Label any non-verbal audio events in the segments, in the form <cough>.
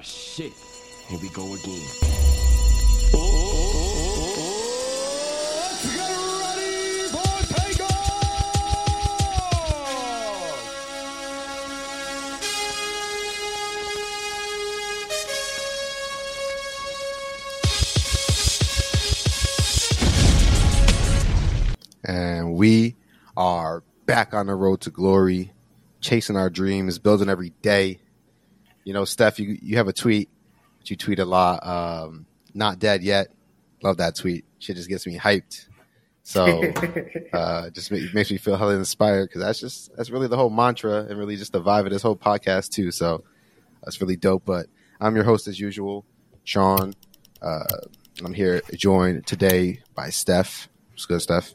Oh shit. Here we go again. and we are back on the road to glory, chasing our dreams, building every day. You know, Steph, you you have a tweet that you tweet a lot. Um, not dead yet. Love that tweet. Shit just gets me hyped. So <laughs> uh, just make, makes me feel hella inspired because that's just that's really the whole mantra and really just the vibe of this whole podcast too. So that's really dope. But I'm your host as usual, Sean. Uh, I'm here joined today by Steph. What's good, Steph?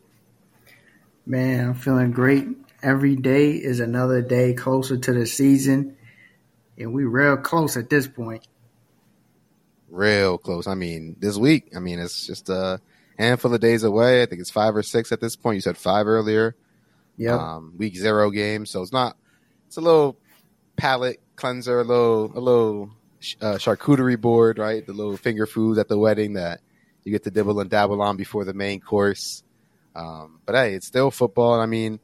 Man, I'm feeling great. Every day is another day closer to the season, and we real close at this point. real close. I mean, this week, I mean, it's just a handful of days away. I think it's five or six at this point. You said five earlier. Yep. Um, week zero game, so it's not. It's a little palate cleanser, a little, a little uh, charcuterie board, right? The little finger foods at the wedding that you get to dibble and dabble on before the main course. Um, but hey, it's still football. I mean,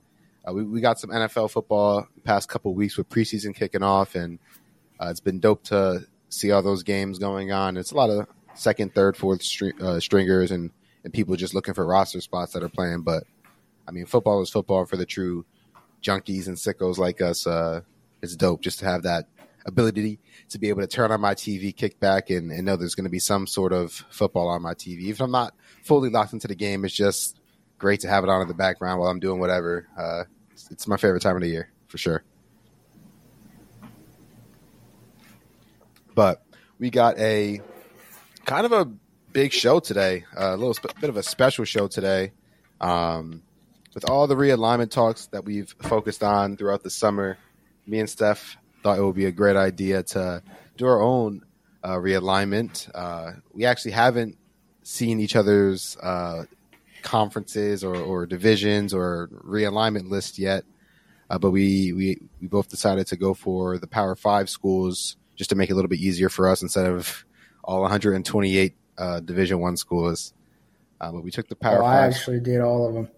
uh, we, we got some NFL football the past couple weeks with preseason kicking off, and uh, it's been dope to see all those games going on. It's a lot of second, third, fourth uh, stringers and, and people just looking for roster spots that are playing. But I mean, football is football for the true junkies and sickos like us. Uh, it's dope just to have that ability to be able to turn on my TV, kick back, and, and know there's going to be some sort of football on my TV. If I'm not fully locked into the game, it's just great to have it on in the background while I'm doing whatever. Uh, it's, it's my favorite time of the year for sure. But we got a kind of a big show today, a little sp- bit of a special show today. Um, with all the realignment talks that we've focused on throughout the summer, me and Steph thought it would be a great idea to do our own uh, realignment. Uh, we actually haven't seen each other's uh, conferences or, or divisions or realignment list yet, uh, but we, we we both decided to go for the Power Five schools just to make it a little bit easier for us instead of all 128 uh, Division One schools. Uh, but we took the Power Oh, I actually did all of them.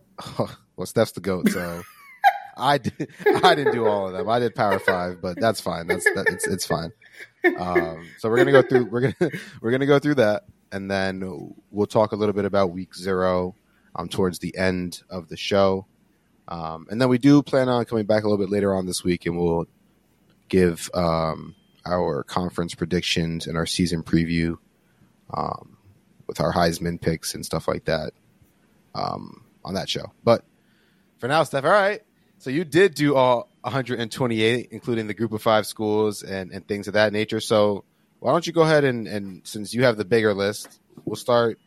<laughs> well, Steph's the goat, so <laughs> I did, I didn't do all of them. I did Power Five, but that's fine. That's that, it's it's fine. Um, so we're gonna go through we're gonna <laughs> we're gonna go through that, and then we'll talk a little bit about Week Zero um, towards the end of the show, um, and then we do plan on coming back a little bit later on this week, and we'll give um, our conference predictions and our season preview um, with our Heisman picks and stuff like that um, on that show. But for now, Steph, all right. So you did do all 128, including the group of five schools and, and things of that nature. So why don't you go ahead and, and since you have the bigger list, we'll start.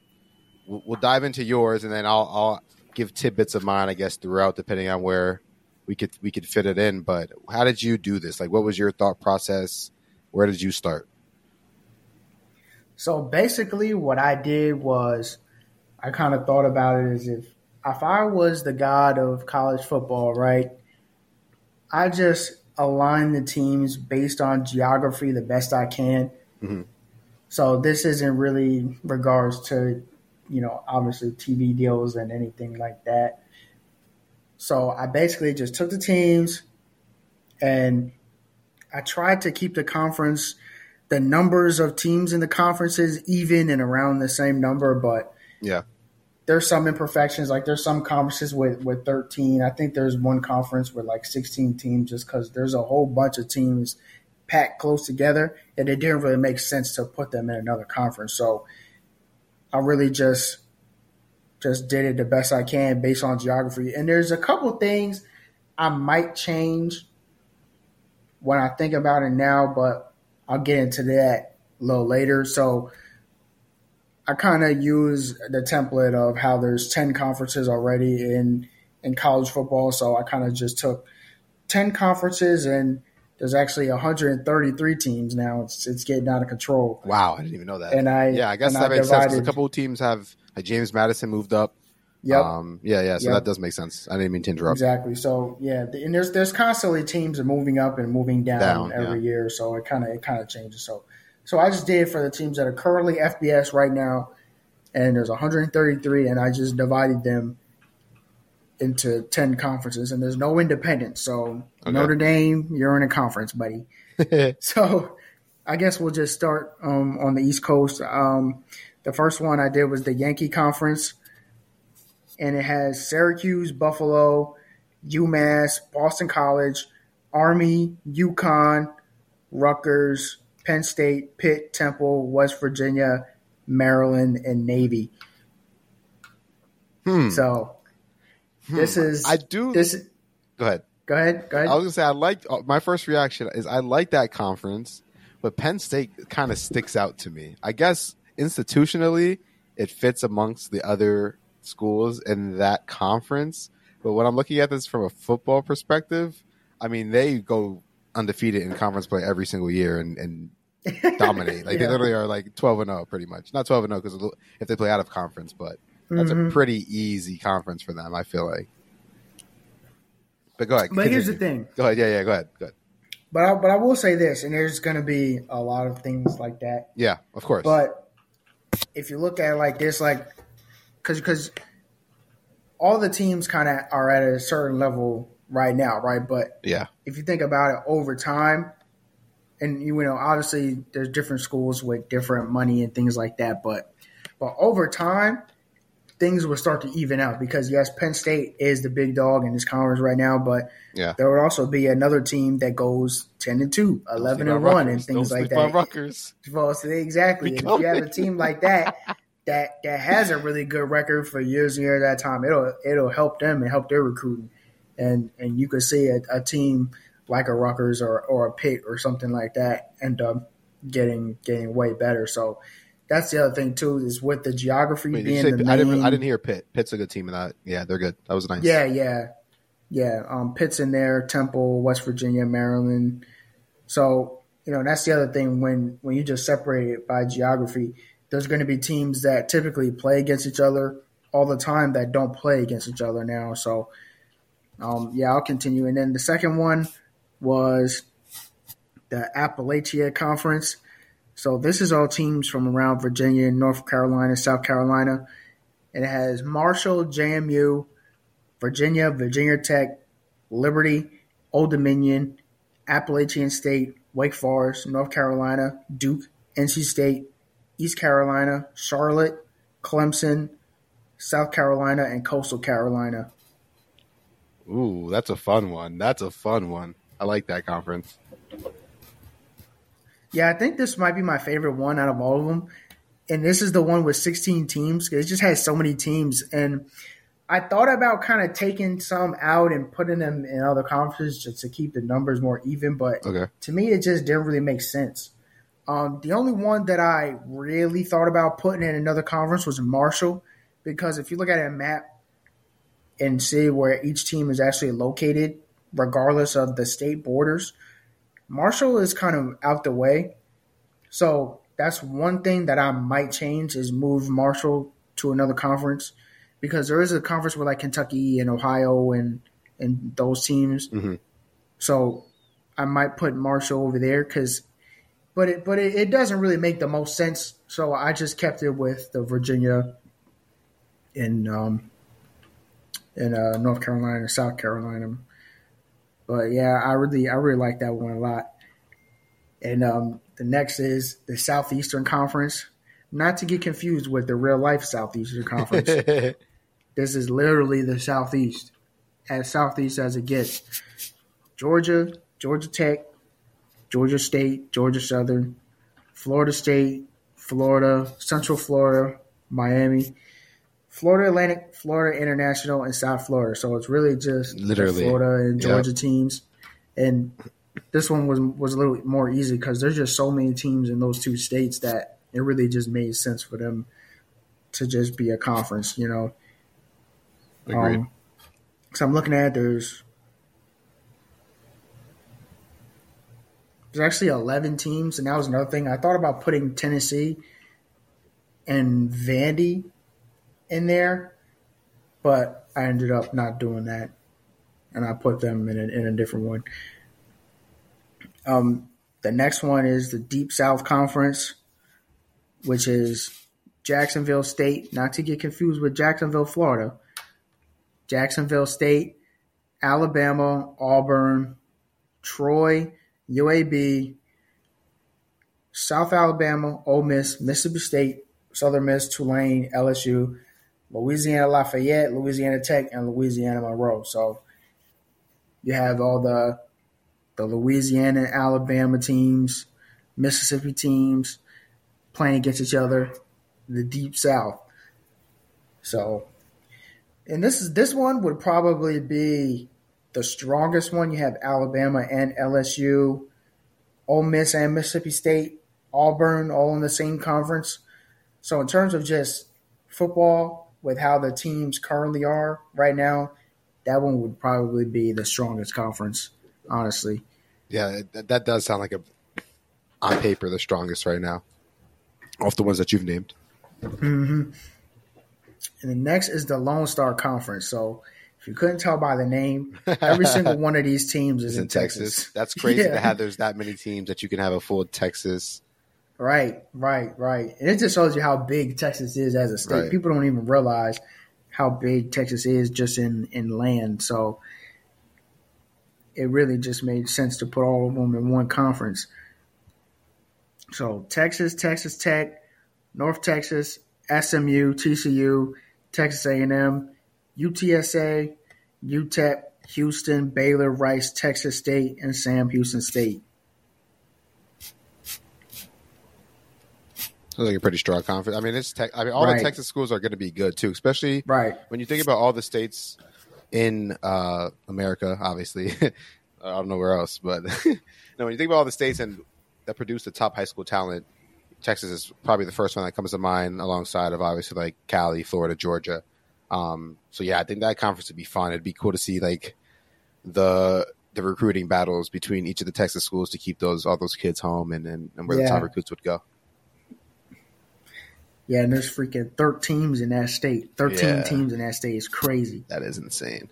We'll, we'll dive into yours, and then I'll I'll give tidbits of mine, I guess, throughout, depending on where we could we could fit it in. But how did you do this? Like, what was your thought process? Where did you start? So basically, what I did was I kind of thought about it as if if I was the god of college football, right? I just align the teams based on geography the best I can. Mhm. So this isn't really regards to, you know, obviously TV deals and anything like that. So I basically just took the teams and I tried to keep the conference, the numbers of teams in the conferences even and around the same number, but Yeah, there's some imperfections. Like there's some conferences with, with 13. I think there's one conference with like 16 teams just because there's a whole bunch of teams packed close together and it didn't really make sense to put them in another conference. So I really just just did it the best I can based on geography. And there's a couple things I might change when I think about it now, but I'll get into that a little later. So I kind of use the template of how there's 10 conferences already in in college football. So I kind of just took 10 conferences and there's actually 133 teams now. It's it's getting out of control. wow, I didn't even know that. And I yeah, I guess that I makes sense. 'cause A couple of teams have like James Madison moved up. Yep. Um, yeah, yeah. So Yep. that does make sense. I didn't mean to interrupt. Exactly. So yeah, and there's there's constantly teams are moving up and moving down, Down, every year. So it kind of it kind of changes. So So I just did for the teams that are currently FBS right now, and there's 133, and I just divided them into 10 conferences, and there's no independent. So Okay. Notre Dame, you're in a conference, buddy. <laughs> So I guess we'll just start um, on the East Coast. Um, the first one I did was the Yankee Conference, and it has Syracuse, Buffalo, UMass, Boston College, Army, UConn, Rutgers, Penn State, Pitt, Temple, West Virginia, Maryland, and Navy. Hmm. So this is I do. this. go ahead. Go ahead. Go ahead. I was gonna say I like my first reaction is I like that conference, but Penn State kind of sticks out to me. I guess institutionally it fits amongst the other schools in that conference, but when I'm looking at this from a football perspective, I mean they go undefeated in conference play every single year and, and <laughs> dominate. Like they literally are like 12 and 0 pretty much. Not 12 and 0 because if they play out of conference, but that's Mhm. a pretty easy conference for them. I feel like. But go ahead. But here's the thing. Go ahead. Yeah, yeah. Go ahead. Go ahead. But I, but I will say this, and there's going to be a lot of things like that. Yeah, of course. But if you look at it like this, like because because all the teams kind of are at a certain level right now, right? But yeah, if you think about it over time, and you know, obviously there's different schools with different money and things like that, but but over time, things will start to even out because yes, Penn State is the big dog in this conference right now, but yeah. there would also be another team that goes 10 and 2, 11 and 1 and things like that. Rutgers. Well, so exactly. And if you have a team like that <laughs> that that has a really good record for years and years at a time, it'll it'll help them and help their recruiting. And and you could see a, a team like a Rutgers or, or a Pitt or something like that end up getting getting way better. So that's the other thing too is with the geography Wait, being say the? I didn't. I didn't hear Pitt. Pitt's a good team in that. Yeah, they're good. That was nice. yeah, yeah, yeah. Um, Pitt's in there, Temple, West Virginia, Maryland. So you know that's the other thing when when you just separate it by geography. There's going to be teams that typically play against each other all the time that don't play against each other now. So um, yeah, I'll continue. And then the second one was the Appalachia Conference. So this is all teams from around Virginia, North Carolina, South Carolina. It has Marshall, JMU, Virginia, Virginia Tech, Liberty, Old Dominion, Appalachian State, Wake Forest, North Carolina, Duke, NC State, East Carolina, Charlotte, Clemson, South Carolina, and Coastal Carolina. Ooh, that's a fun one. That's a fun one. I like that conference. Yeah, I think this might be my favorite one out of all of them. And this is the one with 16 teams. It just has so many teams. And I thought about kind of taking some out and putting them in other conferences just to keep the numbers more even. But Okay. to me, it just didn't really make sense. Um, the only one that I really thought about putting in another conference was Marshall, because if you look at a map and see where each team is actually located, regardless of the state borders, Marshall is kind of out the way. So that's one thing that I might change is move Marshall to another conference because there is a conference with like Kentucky and Ohio and and those teams. Mhm. So I might put Marshall over there because, but it but it, it doesn't really make the most sense. So I just kept it with the Virginia and um in uh, North Carolina and South Carolina. But yeah, I really I really like that one a lot. And um, the next is the Southeastern Conference. Not to get confused with the real life Southeastern Conference. <laughs> this is literally the Southeast, as Southeast as it gets. Georgia, Georgia Tech, Georgia State, Georgia Southern, Florida State, Florida, Central Florida, Miami, Florida Atlantic, Florida International, and South Florida. So it's really just Literally. Florida and Yep. Georgia teams. And this one was was a little more easy because there's just so many teams in those two states that it really just made sense for them to just be a conference, you know. Agreed. Um, so I'm looking at there's there's actually 11 teams, and that was another thing. I thought about putting Tennessee and Vandy in there, but I ended up not doing that, and I put them in a, in a different one. Um, The next one is the Deep South Conference, which is Jacksonville State, not to get confused with Jacksonville, Florida. Jacksonville State, Alabama, Auburn, Troy, UAB, South Alabama, Ole Miss, Mississippi State, Southern Miss, Tulane, LSU, Louisiana Lafayette, Louisiana Tech, and Louisiana Monroe. So you have all the the Louisiana, Alabama teams, Mississippi teams playing against each other, the Deep South. So, and this is this one would probably be the strongest one. You have Alabama and LSU, Ole Miss and Mississippi State, Auburn, all in the same conference. So, in terms of just football, with how the teams currently are right now, that one would probably be the strongest conference, honestly. Yeah, that, that does sound like a on paper the strongest right now, off the ones that you've named. Mm-hmm. And the next is the Lone Star Conference. So if you couldn't tell by the name, <laughs> every single one of these teams is Is in, in Texas. Texas. That's crazy Yeah. to have there's that many teams that you can have a full Texas. Right, right, right. And it just shows you how big Texas is as a state. Right. People don't even realize how big Texas is just in, in land. So it really just made sense to put all of them in one conference. So Texas, Texas Tech, North Texas, SMU, TCU, Texas A&M, UTSA, UTEP, Houston, Baylor, Rice, Texas State, and Sam Houston State. Sounds like a pretty strong conference. I mean, it's tech. I mean, all Right. the Texas schools are going to be good too, especially Right. when you think about all the states in uh, America. Obviously, <laughs> I don't know where else, but <laughs> no, when you think about all the states and that produce the top high school talent, Texas is probably the first one that comes to mind, alongside of obviously like Cali, Florida, Georgia. Um, so yeah, I think that conference would be fun. It'd be cool to see like the the recruiting battles between each of the Texas schools to keep those all those kids home and and, and where the top recruits would go. Yeah, and there's freaking 13 teams in that state. 13 Yeah. teams in that state is crazy. That is insane.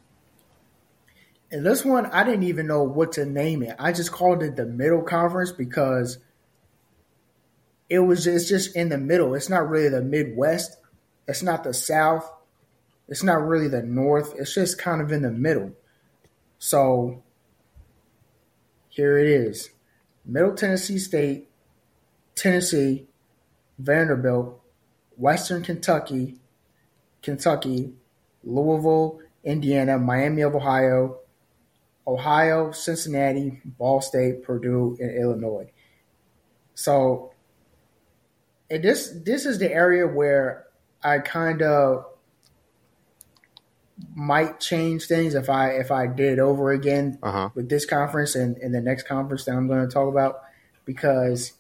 And this one, I didn't even know what to name it. I just called it the Middle Conference because it was it's just in the middle. It's not really the Midwest. It's not the South. It's not really the North. It's just kind of in the middle. So here it is: Middle Tennessee State, Tennessee, Vanderbilt, Western Kentucky, Kentucky, Louisville, Indiana, Miami of Ohio, Ohio, Cincinnati, Ball State, Purdue, and Illinois. So, and this this is the area where I kind of might change things if I if I did it over again Uh huh. with this conference and, and the next conference that I'm going to talk about because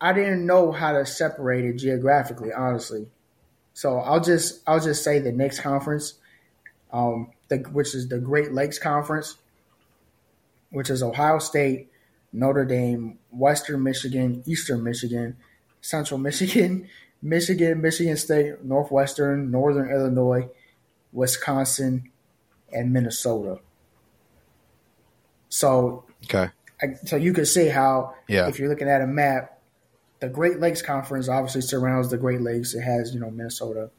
I didn't know how to separate it geographically, honestly. So I'll just I'll just say the next conference, um, the, which is the Great Lakes Conference, which is Ohio State, Notre Dame, Western Michigan, Eastern Michigan, Central Michigan, <laughs> Michigan, Michigan State, Northwestern, Northern Illinois, Wisconsin, and Minnesota. So Okay. I- so you can see how Yeah. if you're looking at a map, the Great Lakes Conference obviously surrounds the Great Lakes. It has you know Minnesota,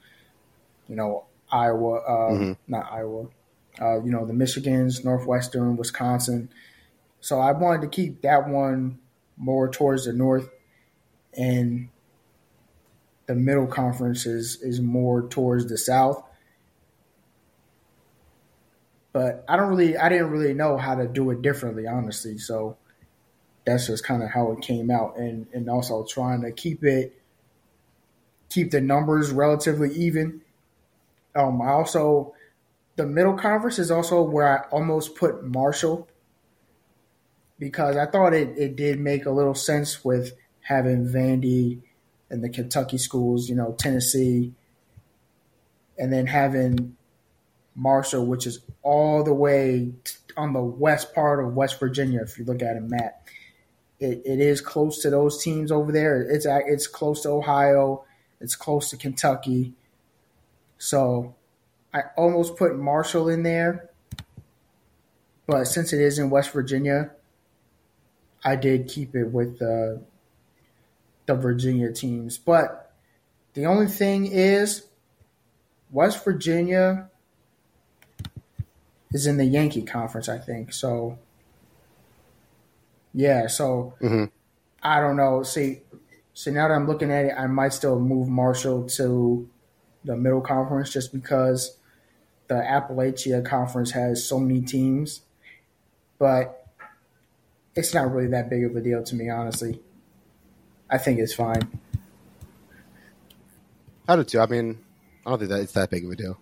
you know Iowa, uh, Mhm. not Iowa, uh, you know the Michigans, Northwestern, Wisconsin. So I wanted to keep that one more towards the north, and the Middle Conference is is more towards the south. But I don't really, I didn't really know how to do it differently, honestly. So that's just kind of how it came out, and and also trying to keep it, keep the numbers relatively even. Um, I also, the middle conference is also where I almost put Marshall because I thought it, it did make a little sense with having Vandy and the Kentucky schools, you know, Tennessee, and then having Marshall, which is all the way on the west part of West Virginia. If you look at a map, it, it is close to those teams over there. It's it's close to Ohio. It's close to Kentucky. So I almost put Marshall in there, but since it is in West Virginia, I did keep it with the the Virginia teams. But the only thing is, West Virginia is in the Yankee conference, I think. So, yeah. So Mhm. I don't know. See, so now that I'm looking at it, I might still move Marshall to the middle conference just because the Appalachia conference has so many teams. But it's not really that big of a deal to me, honestly. I think it's fine. I do too. I mean, I don't think that it's that big of a deal.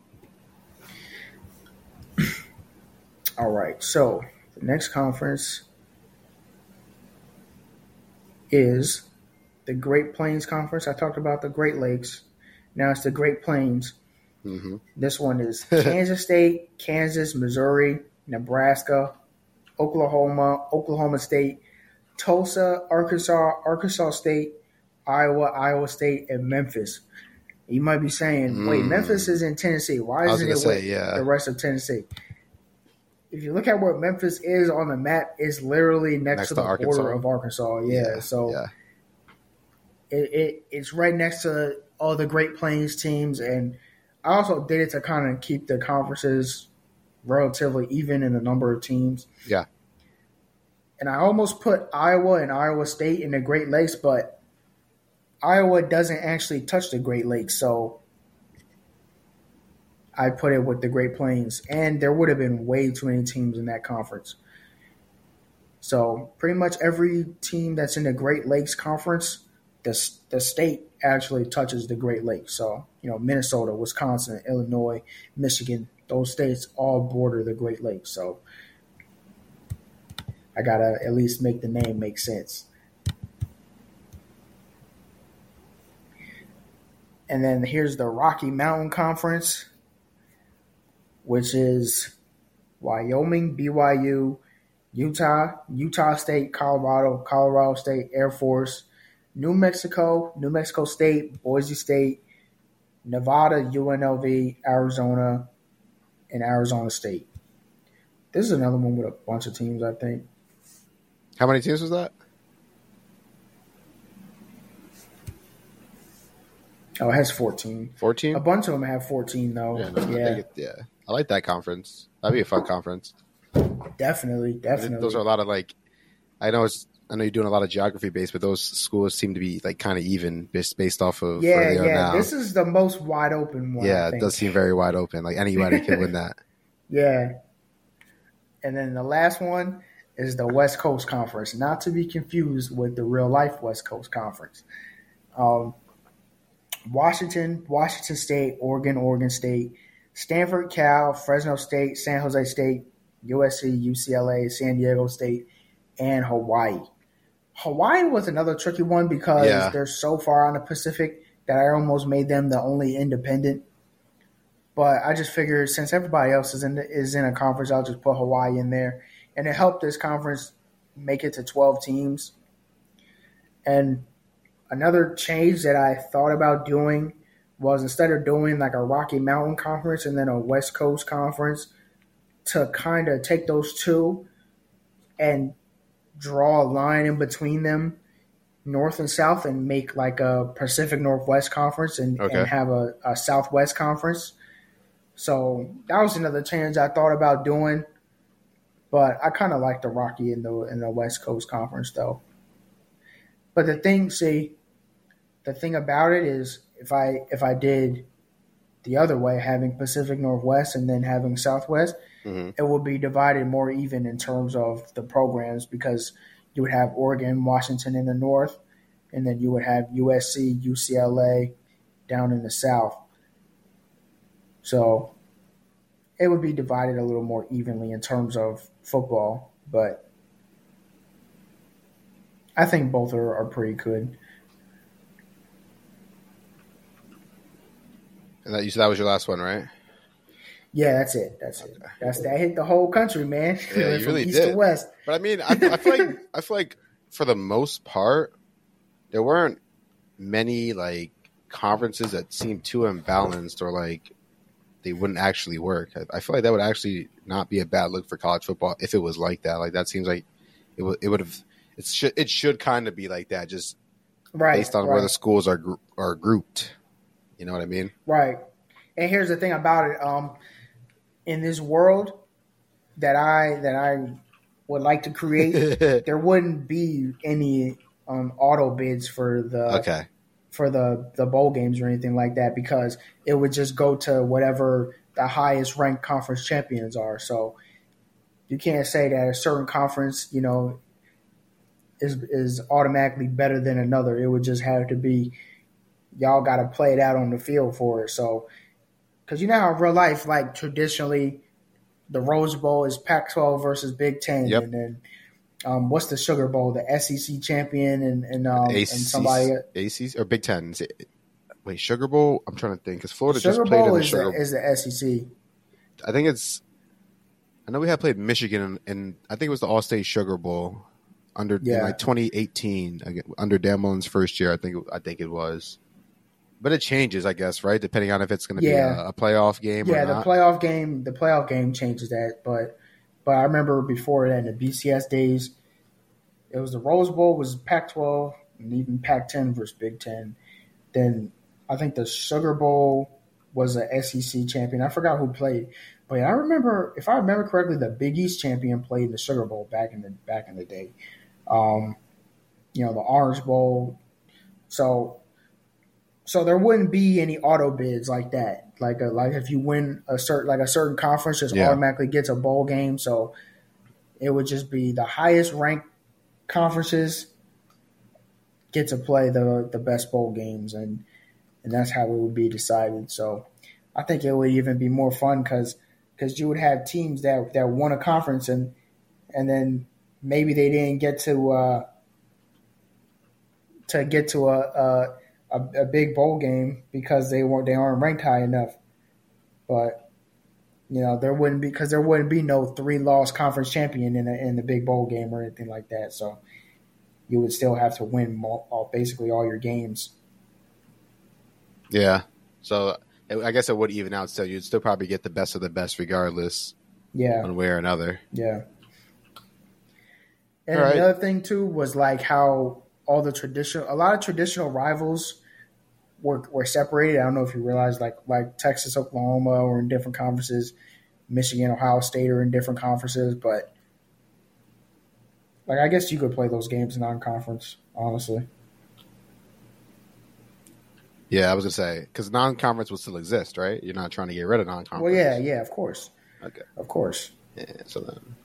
All right. So the next conference is the Great Plains Conference. I talked about the Great Lakes. Now it's the Great Plains. hmm This one is <laughs> Kansas State, Kansas, Missouri, Nebraska, Oklahoma, Oklahoma State, Tulsa, Arkansas, Arkansas State, Iowa, Iowa State, and Memphis. You might be saying, wait, Mm. Memphis is in Tennessee. Why isn't it say, with yeah. the rest of Tennessee? If you look at where Memphis is on the map, it's literally next, Next to to the Arkansas. border of Arkansas. Yeah, so yeah. it, it it's right next to all the Great Plains teams, and I also did it to kind of keep the conferences relatively even in the number of teams. Yeah. And I almost put Iowa and Iowa State in the Great Lakes, but Iowa doesn't actually touch the Great Lakes, so I put it with the Great Plains, and there would have been way too many teams in that conference. So pretty much every team that's in the Great Lakes Conference, the the state actually touches the Great Lakes. So you know Minnesota, Wisconsin, Illinois, Michigan, those states all border the Great Lakes. So I gotta at least make the name make sense. And then here's the Rocky Mountain Conference, which is Wyoming, BYU, Utah, Utah State, Colorado, Colorado State, Air Force, New Mexico, New Mexico State, Boise State, Nevada, UNLV, Arizona, and Arizona State. This is another one with a bunch of teams, I think. How many teams was that? Oh, it has 14. Fourteen. A bunch of them have 14, though. Yeah, no, yeah, it- yeah. I like that conference. That'd be a fun <laughs> conference. definitely, definitely. Those are a lot of like. I know it's. I know you're doing a lot of geography based, but those schools seem to be like kind of even based based off of yeah, where they are yeah. now. This is the most wide open one. Yeah, it does seem very wide open. Like anybody can win that. <laughs> Yeah. And then the last one is the West Coast Conference, not to be confused with the real life West Coast Conference. Um, Washington, Washington State, Oregon, Oregon State, Stanford, Cal, Fresno State, San Jose State, USC, UCLA, San Diego State, and Hawaii. Hawaii was another tricky one because Yeah. they're so far on the Pacific that I almost made them the only independent. But I just figured since everybody else is in the, is in a conference, I'll just put Hawaii in there, and it helped this conference make it to twelve teams. And another change that I thought about doing was instead of doing like a Rocky Mountain conference and then a West Coast conference, to kind of take those two and draw a line in between them, north and south, and make like a Pacific Northwest conference and, Okay. and have a, a Southwest conference. So that was another change I thought about doing, but I kind of like the Rocky in the in the West Coast Conference though. But the thing, see, the thing about it is, if I if I did the other way, having Pacific Northwest and then having Southwest, hmm it would be divided more even in terms of the programs because you would have Oregon, Washington in the north, and then you would have USC, UCLA down in the south. So it would be divided a little more evenly in terms of football, but I think both are, are pretty good. And that you said that was your last one, right? Yeah, that's it. That's it. That's that hit the whole country, man. Yeah, you <laughs> really east did. to west. But I mean, I, I feel like <laughs> I feel like for the most part, there weren't many like conferences that seemed too imbalanced or like they wouldn't actually work. I, I feel like that would actually not be a bad look for college football if it was like that. Like that seems like it would it would have it should it should kind of be like that, just right based on right. where the schools are are grouped. You know what I mean? Right. And here's the thing about it. Um, in this world that I that I would like to create, <laughs> there wouldn't be any um, auto bids for the okay. for the the bowl games or anything like that because it would just go to whatever the highest ranked conference champions are. So you can't say that a certain conference, you know, is is automatically better than another. It would just have to be y'all got to play it out on the field for it. So because you know how real life, like traditionally, the Rose Bowl is Pac-12 versus Big Ten, Yep. and then um, what's the Sugar Bowl? The SEC champion and and, um, and somebody. ACC or Big Ten. It- Wait, Sugar Bowl. I'm trying to think because Florida Sugar just played in the is Sugar. the, is the SEC. I think it's. I know we had played Michigan, and, and I think it was the Allstate Sugar Bowl under Yeah. like 2018 under Dan Mullen's first year. I think it- I think it was, but it changes, I guess, right? Depending on if it's going to Yeah. be a, a playoff game Yeah, or the not. playoff game. The playoff game changes that, but but I remember before that in the BCS days, it was the Rose Bowl was Pac-12 and even Pac-10 versus Big Ten. Then I think the Sugar Bowl was a SEC champion. I forgot who played, but I remember if I remember correctly, the Big East champion played in the Sugar Bowl back in the back in the day. Um, you know the Orange Bowl. So so there wouldn't be any auto bids like that. Like a, like if you win a certain like a certain conference, just Yeah. automatically gets a bowl game. So it would just be the highest ranked conferences get to play the the best bowl games, and and that's how it would be decided. So I think it would even be more fun because because you would have teams that that won a conference and and then maybe they didn't get to uh, to get to a, a a a big bowl game because they weren't they aren't ranked high enough. But you know there wouldn't be because there wouldn't be no three loss conference champion in the in the big bowl game or anything like that. So you would still have to win all, uh, basically all your games. yeah, so I guess it would even out. So you'd still probably get the best of the best, regardless Yeah. one way or another. Yeah. And right. another thing too was like how all the traditional, a lot of traditional rivals were were separated. I don't know if you realize, like like Texas, Oklahoma, or in different conferences. Michigan, Ohio State are in different conferences, but like I guess you could play those games non-conference. Honestly, Yeah, I was gonna say because non-conference would still exist, right? You're not trying to get rid of non-conference. well, yeah, yeah, of course, Okay. of course. Yeah. So then,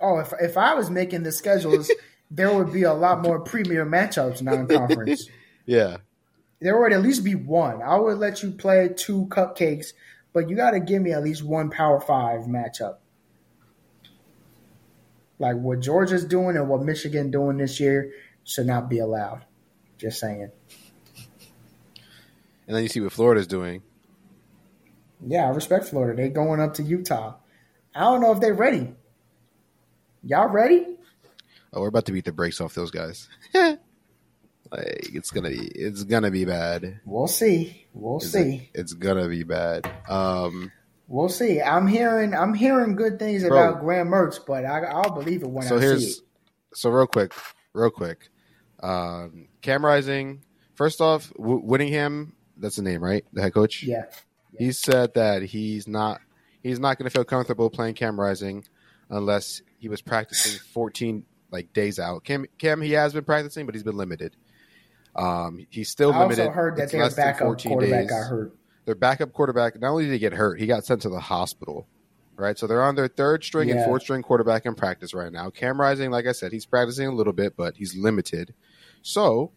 Oh, if if I was making the schedules, <laughs> there would be a lot more premier matchups non-conference. <laughs> yeah, there would at least be one. I would let you play two cupcakes, but you got to give me at least one Power Five matchup. Like what Georgia's doing and what Michigan doing this year should not be allowed. Just saying. and then you see what Florida's doing. Yeah, I respect Florida. They going up to Utah. I don't know if they're ready. Y'all ready? Oh, we're about to beat the brakes off those guys. <laughs> like it's gonna be, it's gonna be bad. We'll see. We'll It's, see. it's gonna be bad. Um, We'll see. I'm hearing. I'm hearing good things Bro. about Graham Mertz, but I, I'll believe it when so I see it. so real quick, real quick. Um, Cam Rising. First off, w- Whittingham. That's the name, right? The head coach. Yeah. He said that he's not he's not going to feel comfortable playing Cam Rising unless he was practicing 14 like days out. Cam Cam he has been practicing, but he's been limited. Um, he's still I limited. also heard that their backup quarterback days. got hurt. Their backup quarterback not only did he get hurt, he got sent to the hospital. Right, so they're on their third string and fourth string quarterback in practice right now. Cam Rising, like I said, he's practicing a little bit, but he's limited. So,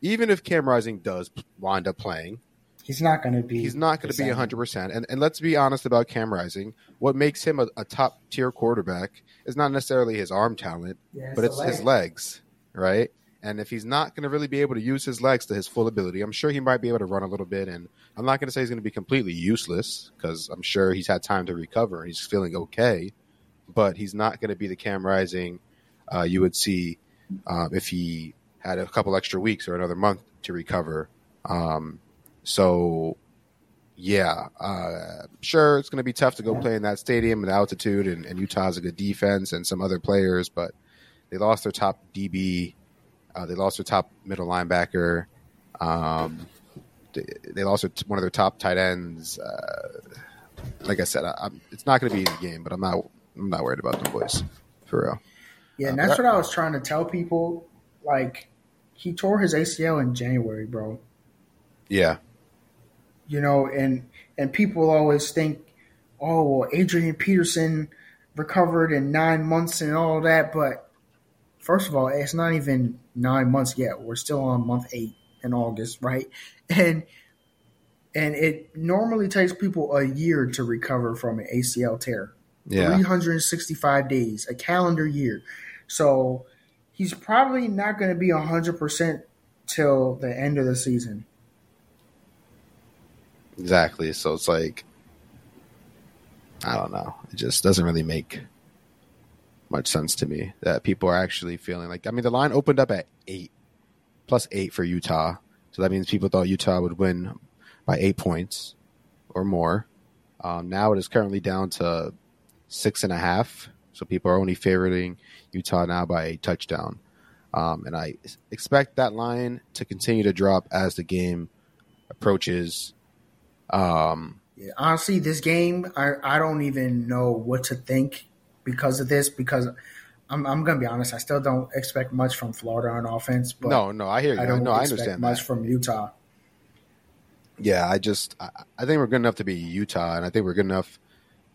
even if Cam Rising does wind up playing, He's not going to be. he's not going to be same. 100%. And, and let's be honest about Cam Rising. What makes him a, a top tier quarterback is not necessarily his arm talent, Yeah, but it's leg. his legs, right? And if he's not going to really be able to use his legs to his full ability, I'm sure he might be able to run a little bit. And I'm not going to say he's going to be completely useless because I'm sure he's had time to recover and he's feeling okay. But he's not going to be the Cam Rising uh, you would see um, if he had a couple extra weeks or another month to recover. Um, so, yeah, uh, sure, it's going to be tough to go play in that stadium and altitude, and, and Utah's a good defense and some other players, but they lost their top DB, uh, they lost their top middle linebacker, um, they, they lost one of their top tight ends. Uh, like I said, I, I'm, it's not going to be easy game, but I'm not I'm not worried about the boys for real. Yeah, and that's what I was trying to tell people. Like, he tore his ACL in January, bro. Yeah, You know, and and people always think, oh, well, Adrian Peterson recovered in nine months and all that, but first of all, it's not even nine months yet. We're still on month eight in August, right? <laughs> And and it normally takes people a year to recover from an ACL tear. yeah. 365 days, a calendar year. So he's probably not going to be 100% till the end of the season. Exactly. So it's like, I don't know. It just doesn't really make much sense to me that people are actually feeling like. I mean, the line opened up at eight, plus eight for Utah. So that means people thought Utah would win by eight points or more. Um, now it is currently down to six and a half. So people are only favoring Utah now by a touchdown. Um, and I expect that line to continue to drop as the game approaches. Um, Yeah, honestly, this game, I, I don't even know what to think because of this. Because I'm, I'm going to be honest, I still don't expect much from Florida on offense. But no, no, I hear you. I don't no, I expect understand much that. from Utah. Yeah, I just I, I think we're good enough to be Utah, and I think we're good enough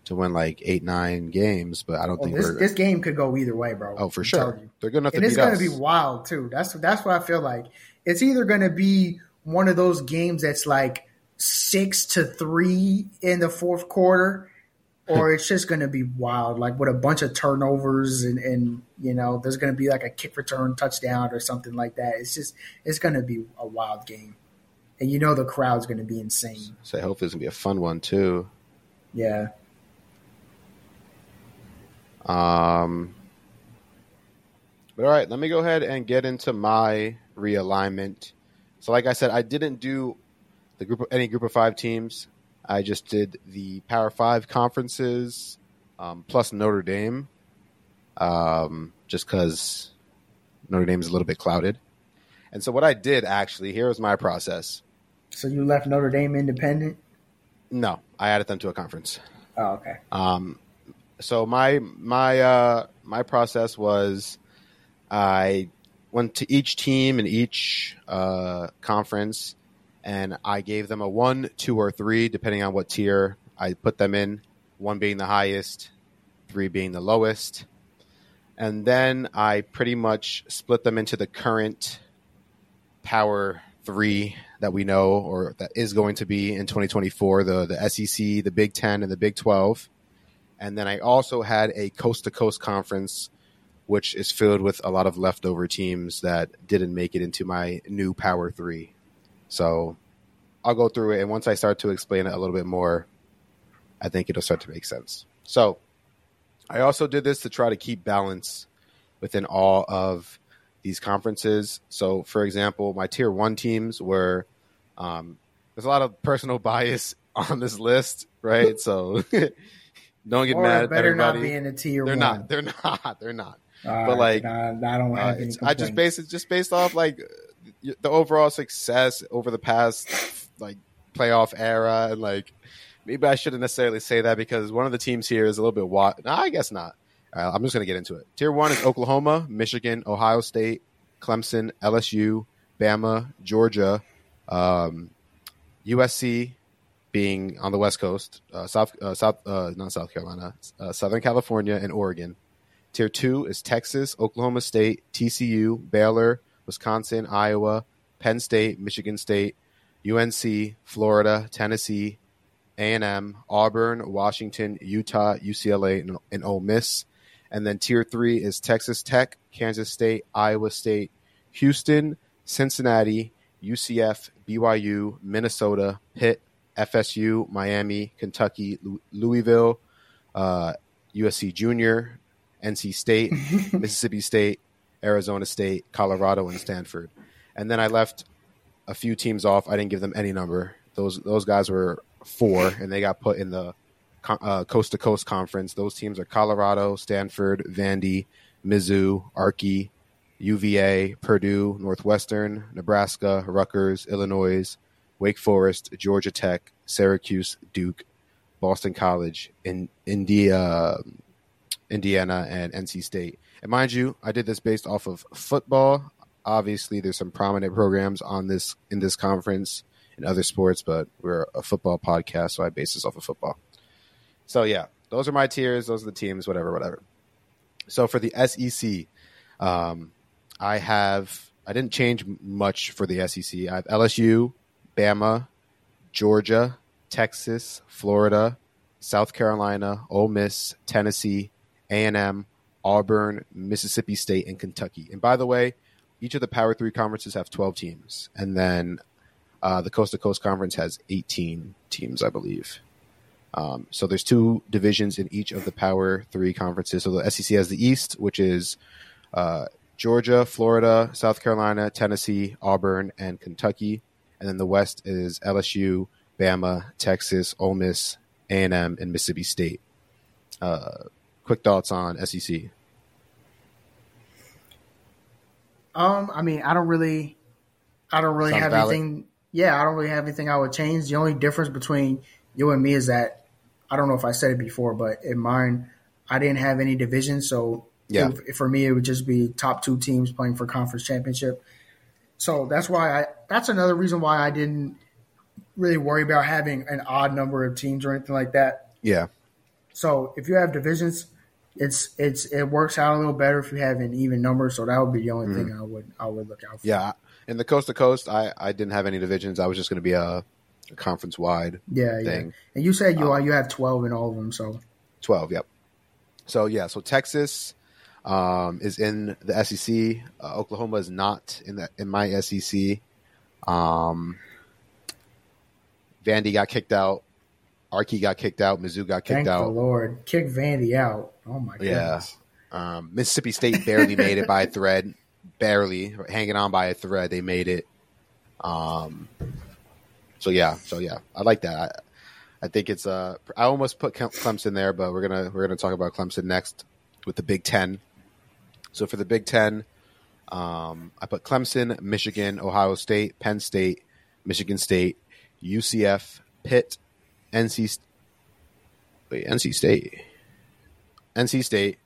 to win like eight, nine games. But I don't Well, think this, we're. this game could go either way, bro. oh, for I'm sure, they're good enough and to it's going to be wild too. That's that's what I feel like. It's either going to be one of those games that's like six to three in the fourth quarter, or <laughs> it's just going to be wild, like with a bunch of turnovers and and you know there's going to be like a kick return touchdown or something like that. It's just it's going to be a wild game, and you know the crowd's going to be insane. So hopefully it's gonna be a fun one too. Yeah, Um, but all right, let me go ahead and get into my realignment. So, like I said, I didn't do the group of any group of five teams. I just did the Power Five conferences um, plus Notre Dame, um, just because Notre Dame is a little bit clouded. And so, what I did actually here was my process. so you left Notre Dame independent. No, I added them to a conference. Oh, okay. Um, so my my uh, my process was I went to each team in each uh, conference, and I gave them a one, two, or three, depending on what tier I put them in. One being the highest, three being the lowest, and then I pretty much split them into the current power three that we know or that is going to be in 2024 the the SEC, the Big 10 and the Big 12. And then I also had a coast to coast conference which is filled with a lot of leftover teams that didn't make it into my new power 3. So I'll go through it and once I start to explain it a little bit more I think it'll start to make sense. So I also did this to try to keep balance within all of these conferences. So, for example, my tier one teams were um, there's a lot of personal <laughs> bias on this list, right? So, <laughs> don't get Or mad at better not everybody. be in a tier they're one. not. They're <laughs> not. They're not. All but, like, nah, I don't Uh, I just complaints. base it just based off like the overall success over the past like playoff era, and like maybe I shouldn't necessarily say that because one of the teams here is a little bit wa No, I guess not. Uh, I'm just gonna get into it. Tier one is Oklahoma, Michigan, Ohio State, Clemson, LSU, Bama, Georgia, um, USC being on the West Coast, uh, South, uh, South, uh, not South Carolina, uh, Southern California, and Oregon. Tier two is Texas, Oklahoma State, TCU, Baylor, Wisconsin, Iowa, Penn State, Michigan State, UNC, Florida, Tennessee, A&M, Auburn, Washington, Utah, UCLA, and, and Ole Miss. And then tier three is Texas Tech, Kansas State, Iowa State, Houston, Cincinnati, UCF, BYU, Minnesota, Pitt, FSU, Miami, Kentucky, Louisville, uh, USC Junior, NC State, <laughs> Mississippi State, Arizona State, Colorado, and Stanford. And then I left a few teams off. I didn't give them any number. Those those guys were four, and they got put in the coast to coast conference. Those teams are Colorado, Stanford, Vandy, Mizzou, Archie, UVA, Purdue, Northwestern, Nebraska, Rutgers, Illinois, Wake Forest, Georgia Tech, Syracuse, Duke, Boston College, in India, um, Indiana, and NC State. And mind you, I did this based off of football. Obviously, there's some prominent programs on this in this conference in other sports, but we're a football podcast, so I base this off of football. So yeah, those are my tiers. Those are the teams. Whatever, whatever. So for the SEC, um, I have I didn't change much for the SEC. I have LSU, Bama, Georgia, Texas, Florida, South Carolina, Ole Miss, Tennessee, A and M, Auburn, Mississippi State, and Kentucky. And by the way, each of the Power Three conferences have twelve teams, and then uh, the Coast to Coast Conference has eighteen teams, I believe. Um, so there's two divisions in each of the Power Three conferences. So the SEC has the East, which is uh, Georgia, Florida, South Carolina, Tennessee, Auburn, and Kentucky, and then the West is LSU, Bama, Texas, Ole Miss, A and M, and Mississippi State. Uh, quick thoughts on SEC? Um, I mean, I don't really, I don't really Sounds have valid. anything. Yeah, I don't really have anything I would change. The only difference between you and me is that I don't know if I said it before, but in mine, I didn't have any division, so Yeah. it- for me, it would just be top two teams playing for conference championship. So that's why I. That's another reason why I didn't really worry about having an odd number of teams or anything like that. Yeah, So if you have divisions, it's it's it works out a little better if you have an even number. So that would be the only thing I would I would look out for. Mm-hmm. yeah. In the coast to coast, I, I didn't have any divisions. I was just going to be a, a conference wide yeah, yeah. And you said you you have twelve in all of them. So 12 yep so yeah so texas um, is in the sec uh, oklahoma is not in the in my sec um, vandy got kicked out archie got kicked out mizzou got kicked out. thank the out Lord, kick Vandy out. Oh my Yeah. goodness. um, mississippi state barely made it by a thread. Barely. Hanging on by a thread they made it. Um, so yeah. So yeah. I like that. I, I think it's uh I almost put Clemson there, but we're gonna we're gonna talk about Clemson next with the Big Ten. So for the Big Ten, um, I put Clemson, Michigan, Ohio State, Penn State, Michigan State, UCF, Pitt, NC wait NC State, NC State,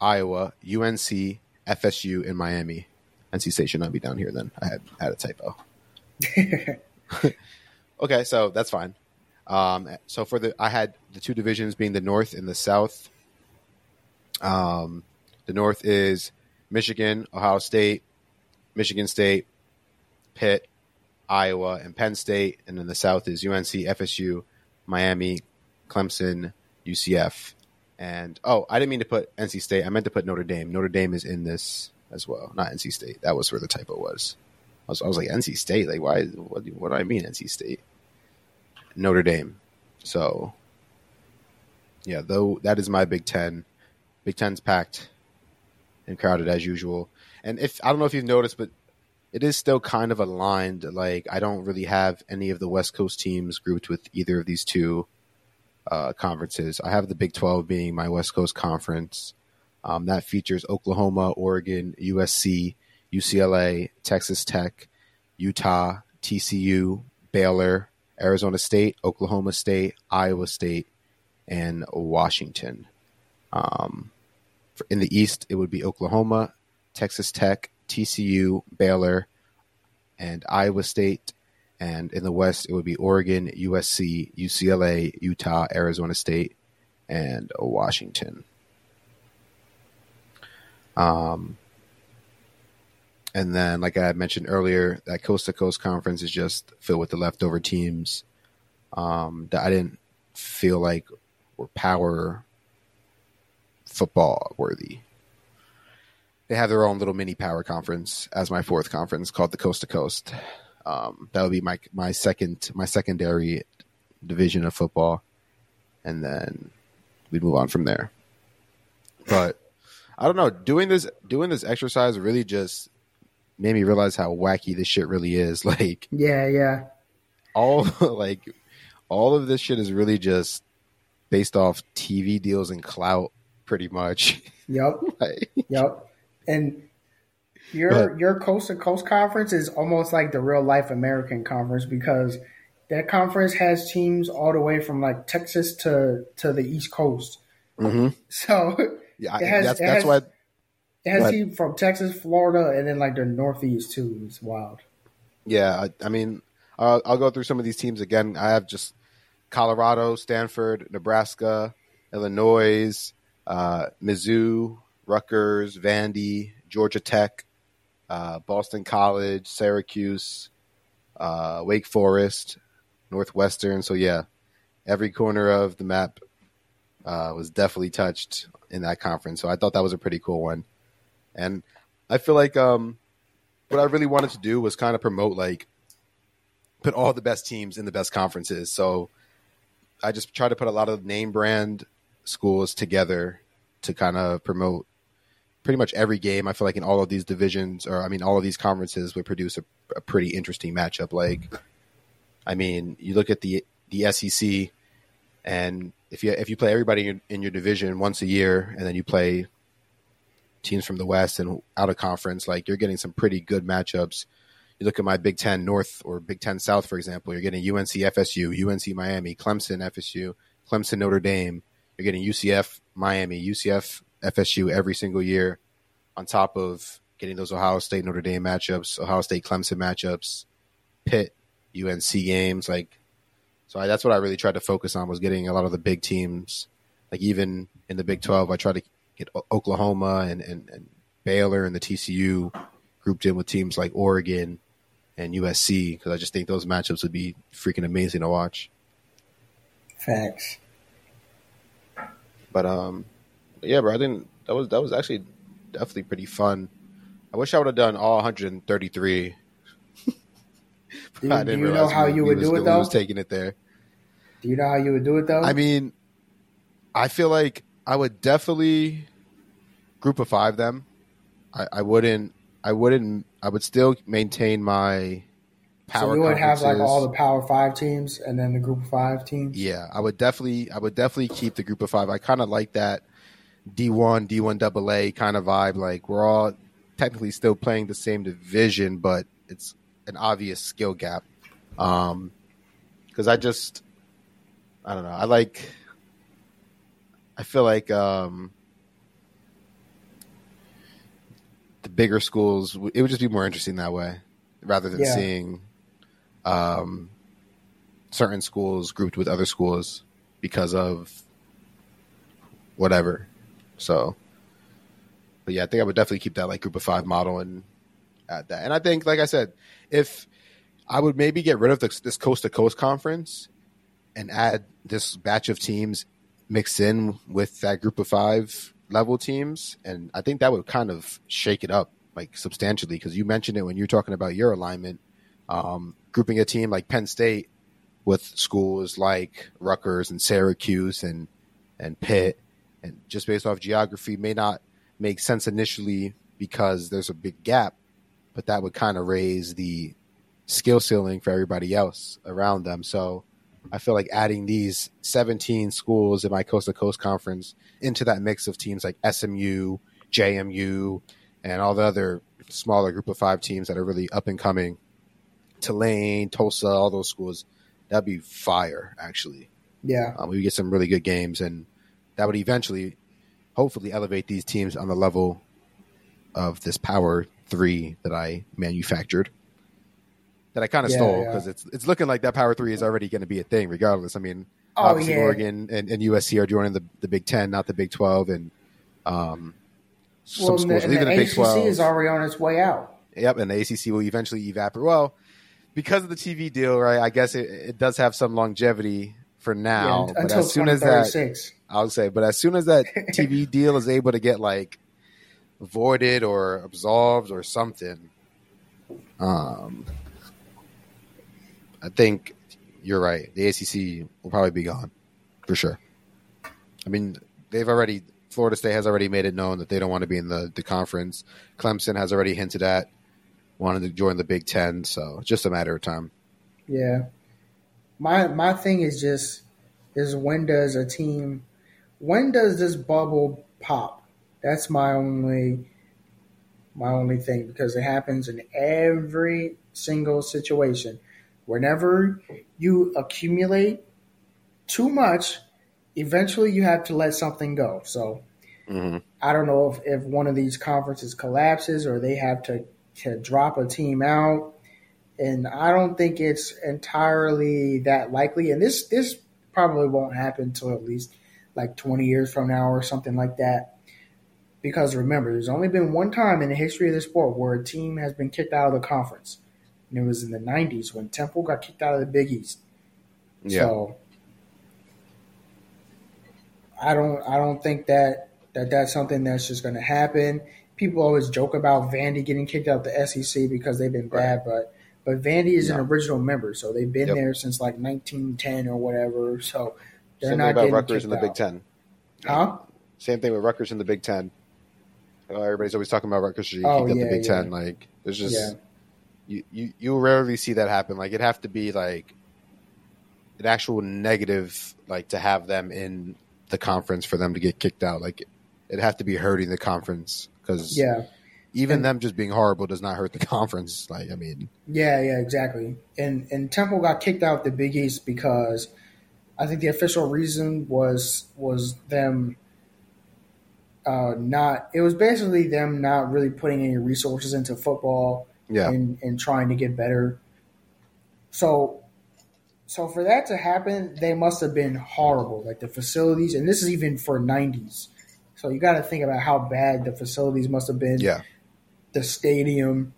Iowa, UNC, FSU, and Miami. NC State should not be down here. Then I had had a typo. <laughs> Okay, so that's fine. Um, so for the, I had the two divisions being the North and the South. Um, the North is Michigan, Ohio State, Michigan State, Pitt, Iowa, and Penn State, and then the South is UNC, FSU, Miami, Clemson, UCF, and oh, I didn't mean to put NC State. I meant to put Notre Dame. Notre Dame is in this as well, not NC State. That was where the typo was. I was, I was like NC State. Like, why? What, what do I mean NC State? Notre Dame. So, yeah, though that is my Big Ten. Big Ten's packed and crowded as usual. And if I don't know if you've noticed, but it is still kind of aligned. Like I don't really have any of the West Coast teams grouped with either of these two uh, conferences. I have the Big Twelve being my West Coast conference. Um, that features Oklahoma, Oregon, USC, UCLA, Texas Tech, Utah, TCU, Baylor, Arizona State, Oklahoma State, Iowa State, and Washington. Um, in the East, it would be Oklahoma, Texas Tech, TCU, Baylor, and Iowa State. And in the West, it would be Oregon, USC, UCLA, Utah, Arizona State, and Washington. Um, and then, like I mentioned earlier, that coast to coast conference is just filled with the leftover teams um, that I didn't feel like were power football worthy. They have their own little mini power conference as my fourth conference called the Coast to Coast. Um, that would be my my second my secondary division of football, and then we'd move on from there. But I don't know. Doing this doing this exercise really just made me realize how wacky this shit really is. <laughs> Like Yeah, yeah. all <laughs> like all of this shit is really just based off TV deals and clout pretty much. <laughs> Yep. Like, Yep. And your But- your coast to coast conference is almost like the real life American conference because that conference has teams all the way from like Texas to to the East Coast. mhm. <laughs> So yeah, It has- that's it that's has- why. it has teams from Texas, Florida, and then like the Northeast too. It's wild. Yeah, I, I mean, uh, I'll go through some of these teams again. I have just Colorado, Stanford, Nebraska, Illinois, uh, Mizzou, Rutgers, Vandy, Georgia Tech, uh, Boston College, Syracuse, uh, Wake Forest, Northwestern. So yeah, every corner of the map uh, was definitely touched in that conference. So I thought that was a pretty cool one, and I feel like um, what I really wanted to do was kind of promote like put all the best teams in the best conferences. So I just try to put a lot of name brand schools together to kind of promote pretty much every game. I feel like in all of these divisions, or I mean, all of these conferences would produce a, a pretty interesting matchup. Like, I mean, you look at the the SEC, and if you if you play everybody in your, in your division once a year, and then you play teams from the West and out of conference, like you're getting some pretty good matchups. You look at my Big Ten North or Big Ten South, for example, you're getting UNC FSU, UNC Miami, Clemson FSU, Clemson Notre Dame. You're getting UCF Miami, UCF FSU every single year, on top of getting those Ohio State Notre Dame matchups, Ohio State Clemson matchups, Pitt UNC games. Like, so I, that's what I really tried to focus on was getting a lot of the big teams. Like even in the Big Twelve, I tried to get O- Oklahoma and, and, and Baylor and the TCU grouped in with teams like Oregon and USC because I just think those matchups would be freaking amazing to watch. Facts. But um, yeah, bro, I think that was that was actually definitely pretty fun. I wish I would have done all 133. <laughs> Do, I didn't you know how you would was, do it we though? was taking it there. Do you know how you would do it though? I mean, I feel like I would definitely group of five them. I, I wouldn't. I wouldn't. I would still maintain my power. so you would have like all the Power Five teams and then the Group of Five teams. Yeah, I would definitely. I would definitely keep the group of five. I kind of like that D one, D one double A kind of vibe. Like we're all technically still playing the same division, but it's an obvious skill gap. Um, because I just, I don't know. I like. I feel like um, the bigger schools. It would just be more interesting that way, rather than Yeah. seeing um, certain schools grouped with other schools because of whatever. So, but yeah, I think I would definitely keep that like group of five model and add that. And I think, like I said, if I would maybe get rid of this, this coast to coast conference and add this batch of teams mixed in with that group of five level teams, and I think that would kind of shake it up like substantially because you mentioned it when you're talking about your alignment, um, grouping a team like Penn State with schools like Rutgers and Syracuse and and Pitt, and just based off geography may not make sense initially because there's a big gap, but that would kind of raise the skill ceiling for everybody else around them. So I feel like adding these 17 schools in my coast to coast conference into that mix of teams like SMU, JMU, and all the other smaller group of five teams that are really up and coming, Tulane, Tulsa, all those schools, that'd be fire, actually. Yeah. Um, we get some really good games, and that would eventually, hopefully, elevate these teams on the level of this Power Three that I manufactured. That I kind of Yeah, stole yeah. because it's it's looking like that Power Three is already going to be a thing, regardless. I mean, Oh, obviously yeah. Oregon and, and USC are joining the, the Big Ten, not the Big Twelve, and um, some Well, and the, and leaving the the Big ACC Twelve. is already on its way out. Yep, and the ACC will eventually evaporate. Well, because of the TV deal, right? I guess it, it does have some longevity for now. Yeah, but until as soon as that, 2036. I'll say, but as soon as that TV <laughs> deal is able to get like voided or absolved or something, um, I think you're right. The ACC will probably be gone for sure. I mean, they've already Florida State has already made it known that they don't want to be in the the conference. Clemson has already hinted at wanting to join the Big Ten, so it's just a matter of time. Yeah. My my thing is just is when does a team when does this bubble pop. That's my only my only thing because it happens in every single situation. Whenever you accumulate too much, eventually you have to let something go. So Mhm. I don't know if, if one of these conferences collapses or they have to, to drop a team out. And I don't think it's entirely that likely. And this this probably won't happen until at least like 20 years from now or something like that. Because remember, there's only been one time in the history of the sport where a team has been kicked out of the conference. And it was in the 90s when Temple got kicked out of the Big East. Yeah. So I don't I don't think that that that's something that's just going to happen. People always joke about Vandy getting kicked out of the SEC because they've been bad, but but Vandy is an original member, so they've been Yep. there since like 1910 or whatever. So they're Same not thing about Rutgers in the out. Big Ten. Huh? Same thing with Rutgers in the Big Ten. Everybody's always talking about Rutgers should Oh, yeah, the Big yeah. Ten. Like there's just Yeah. you, you you rarely see that happen. Like it'd have to be like an actual negative, like to have them in the conference for them to get kicked out. Like it'd have to be hurting the conference because Yeah. even And- them just being horrible does not hurt the <laughs> conference. Like I mean, Yeah, yeah, exactly. And and Temple got kicked out the Big East because I think the official reason was was them uh, not. It was basically them not really putting any resources into football yeah, and and trying to get better. So. So for that to happen, they must have been horrible, like the facilities, and this is even for '90s. So you got to think about how bad the facilities must have been yeah, the stadium.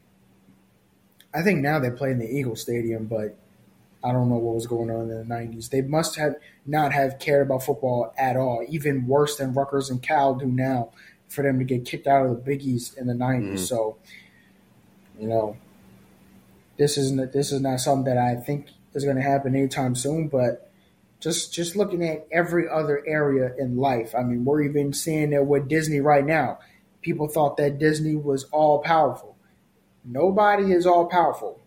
I think now they play in the Eagle Stadium, but I don't know what was going on in the nineties. They must have not have cared about football at all, even worse than Rutgers and Cal do now, for them to get kicked out of the Big East in the 90s. Mhm. So, you know, this isn't this is not something that I think is going to happen anytime soon. But just just looking at every other area in life, I mean, we're even seeing it with Disney right now. People thought that Disney was all powerful. Nobody is all powerful.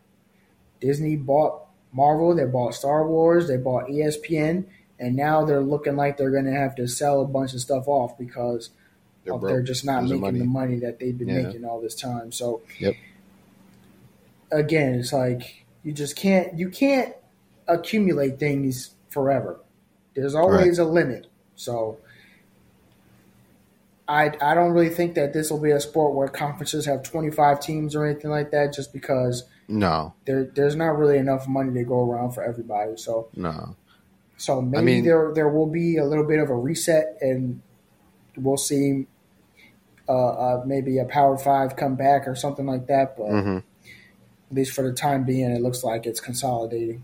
Disney bought Marvel, they bought Star Wars, they bought ESPN, and now they're looking like they're going to have to sell a bunch of stuff off because they're, they're just not Losing making the money that they've been Yeah. making all this time. So, Yep. again, it's like you just can't you can't accumulate things forever. There's always a limit. So, I I don't really think that this will be a sport where conferences have 25 teams or anything like that, just because No, there there's not really enough money to go around for everybody. So no. so maybe mean- there there will be a little bit of a reset, and we'll see uh, uh, maybe a Power Five come back or something like that. But hmm at least for the time being, it looks like it's consolidating.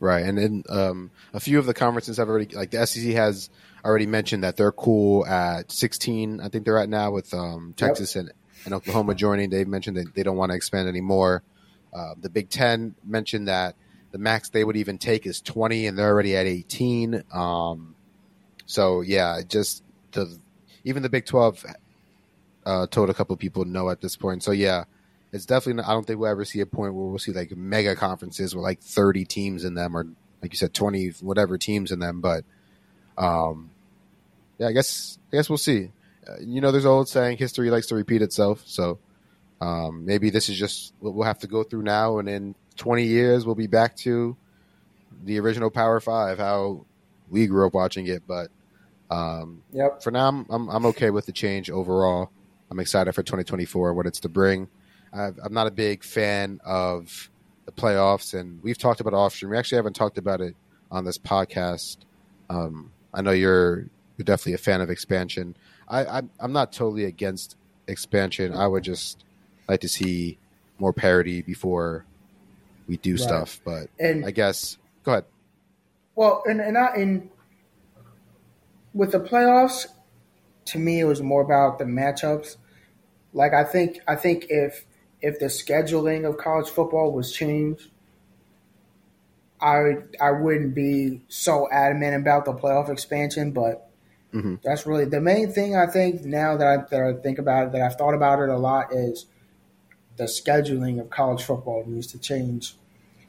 Right, and then um, a few of the conferences have already, like the SEC has already mentioned that they're cool at 16. I think they're at now with um, Texas and, and Oklahoma joining. They've mentioned that they don't want to expand anymore. Uh, the Big Ten mentioned that the max they would even take is 20, and they're already at 18. Um, so yeah, just the even the Big 12 uh, told a couple people no at this point. So yeah, it's definitely. Not, I don't think we'll ever see a point where we'll see like mega conferences with like thirty teams in them, or like you said, twenty whatever teams in them. But um, yeah, I guess I guess we'll see. You know, there's an old saying, history likes to repeat itself. So um, maybe this is just what we'll have to go through now, and in twenty years we'll be back to the original Power Five, how we grew up watching it. But um, Yep. for now, I'm, I'm I'm okay with the change overall. I'm excited for 2024, what it's to bring. I've, I'm not a big fan of the playoffs, and we've talked about off stream. We actually haven't talked about it on this podcast. Um, I know you're you're definitely a fan of expansion. I, I'm I'm not totally against expansion. I would just like to see more parity before we do Right. stuff. But And I guess go ahead. Well, and and I and with the playoffs, to me, it was more about the matchups. Like I think I think if if the scheduling of college football was changed, I I wouldn't be so adamant about the playoff expansion. But Mhm. that's really the main thing. I think now that I, that I think about it, that I've thought about it a lot is the scheduling of college football needs to change.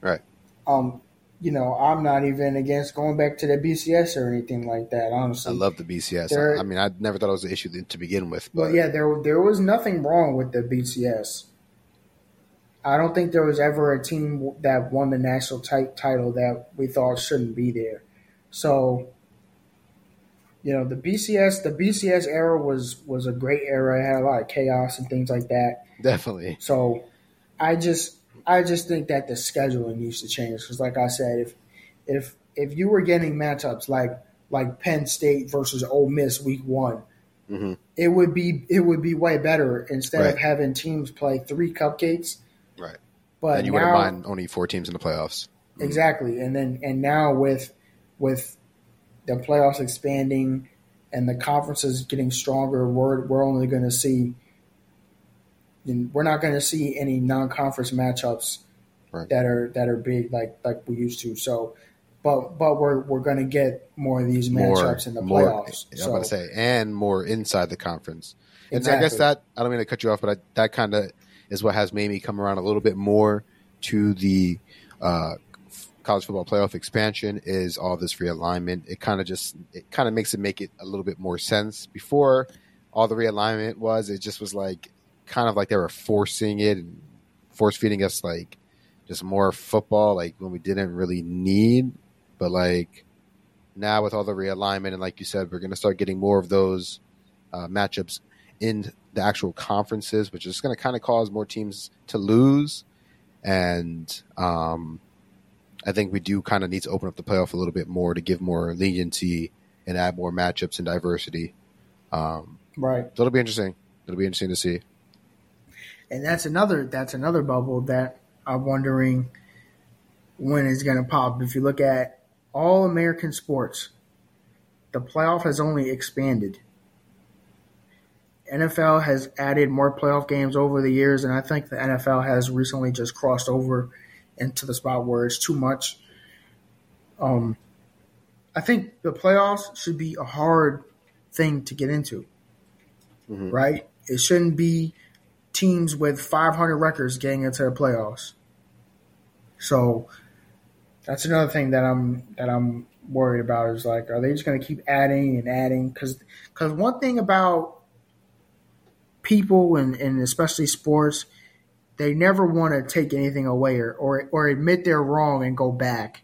Right. Um, you know, I'm not even against going back to the BCS or anything like that. Honestly, I love the BCS. There- I, mean, I never thought it was an issue to begin with, but But yeah, there there was nothing wrong with the BCS. I don't think there was ever a team that won the national ti- title that we thought shouldn't be there. So, you know, the BCS the BCS era was was a great era. It had a lot of chaos and things like that. definitely. So, I just I just think that the scheduling needs to change because, like I said, if if if you were getting matchups like like Penn State versus Ole Miss week one, hmm it would be it would be way better instead of having teams play three cupcakes. Right. But and you now, wouldn't mind only four teams in the playoffs. exactly, and then and now with with the playoffs expanding and the conferences getting stronger, we're we're only going to see. We're not going to see any non-conference matchups Right. that are that are big like like we used to. So, but but we're we're going to get more of these More, matchups in the more. playoffs. I'm so, about to say, and more inside the conference. And I guess that I don't mean to cut you off, but I, that kind of is what has made me come around a little bit more to the uh, college football playoff expansion. Is all this realignment? It kind of just it kind of makes it make it a little bit more sense. Before all the realignment was, it just was like kind of like they were forcing it and force feeding us like just more football, like when we didn't really need. But like now with all the realignment and like you said, we're going to start getting more of those uh, matchups in the actual conferences, which is going to kind of cause more teams to lose. And um, I think we do kind of need to open up the playoff a little bit more to give more leniency and add more matchups and diversity. Um, right. so it'll be interesting. It'll be interesting to see. and that's another that's another bubble that I'm wondering when it's going to pop. If you look at all American sports, the playoff has only expanded. NFL has added more playoff games over the years, and I think the NFL has recently just crossed over into the spot where it's too much. Um, I think the playoffs should be a hard thing to get into, Mhm. right? It shouldn't be teams with 500 records getting into the playoffs. So that's another thing that I'm that I'm worried about is like, are they just going to keep adding and adding? Because because one thing about people and, and especially sports, they never want to take anything away or, or or admit they're wrong and go back.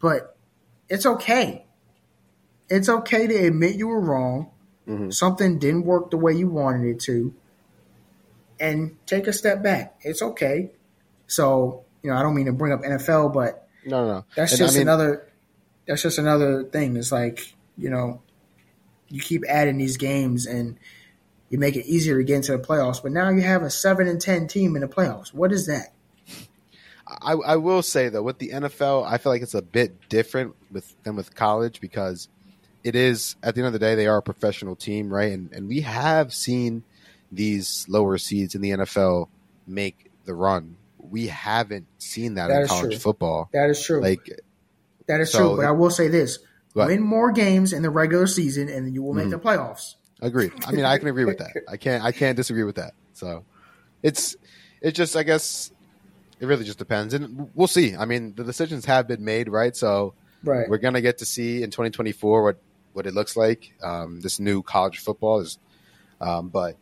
But it's okay. It's okay to admit you were wrong. Mhm. Something didn't work the way you wanted it to, and take a step back. It's okay. So you know, I don't mean to bring up NFL, but No, no, that's And I just mean- another. That's just another thing. It's like you know, you keep adding these games and you make it easier to get into the playoffs. But now you have a seven and ten team in the playoffs. What is that? I, I will say though, with the NFL, I feel like it's a bit different with than with college because it is at the end of the day they are a professional team, right? And and we have seen these lower seeds in the NFL make the run. We haven't seen that, That in college true. football. That is true. Like that is so- true. But I will say this: What? win more games in the regular season, and you will make Mhm. the playoffs. Agreed. I mean, I can agree with that. I can't. I can't disagree with that. So, it's it's just. I guess it really just depends, and we'll see. I mean, the decisions have been made, right? So Right. we're gonna get to see in 2024 what what it looks like. Um, this new college football is, um, but